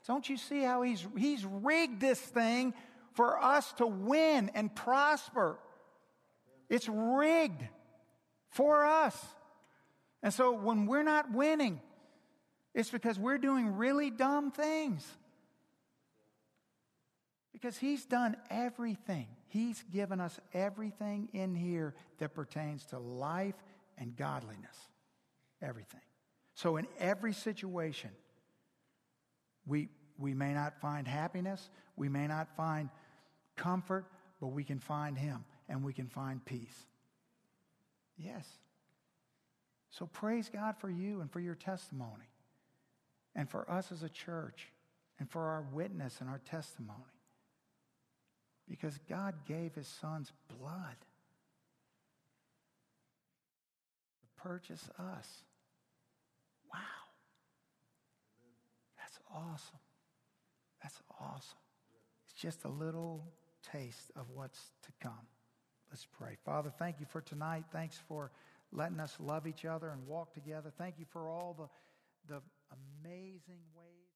Don't you see how he's, he's rigged this thing for us to win and prosper? It's rigged for us. And so when we're not winning, it's because we're doing really dumb things. Because he's done everything. He's given us everything in here that pertains to life and godliness. Everything. So in every situation, we, we may not find happiness, we may not find comfort, but we can find Him and we can find peace. Yes. So praise God for you and for your testimony, and for us as a church, and for our witness and our testimony. Because God gave His Son's blood to purchase us. Wow. That's awesome. That's awesome. It's just a little taste of what's to come. Let's pray. Father, thank you for tonight. Thanks for letting us love each other and walk together. Thank you for all the, the amazing ways.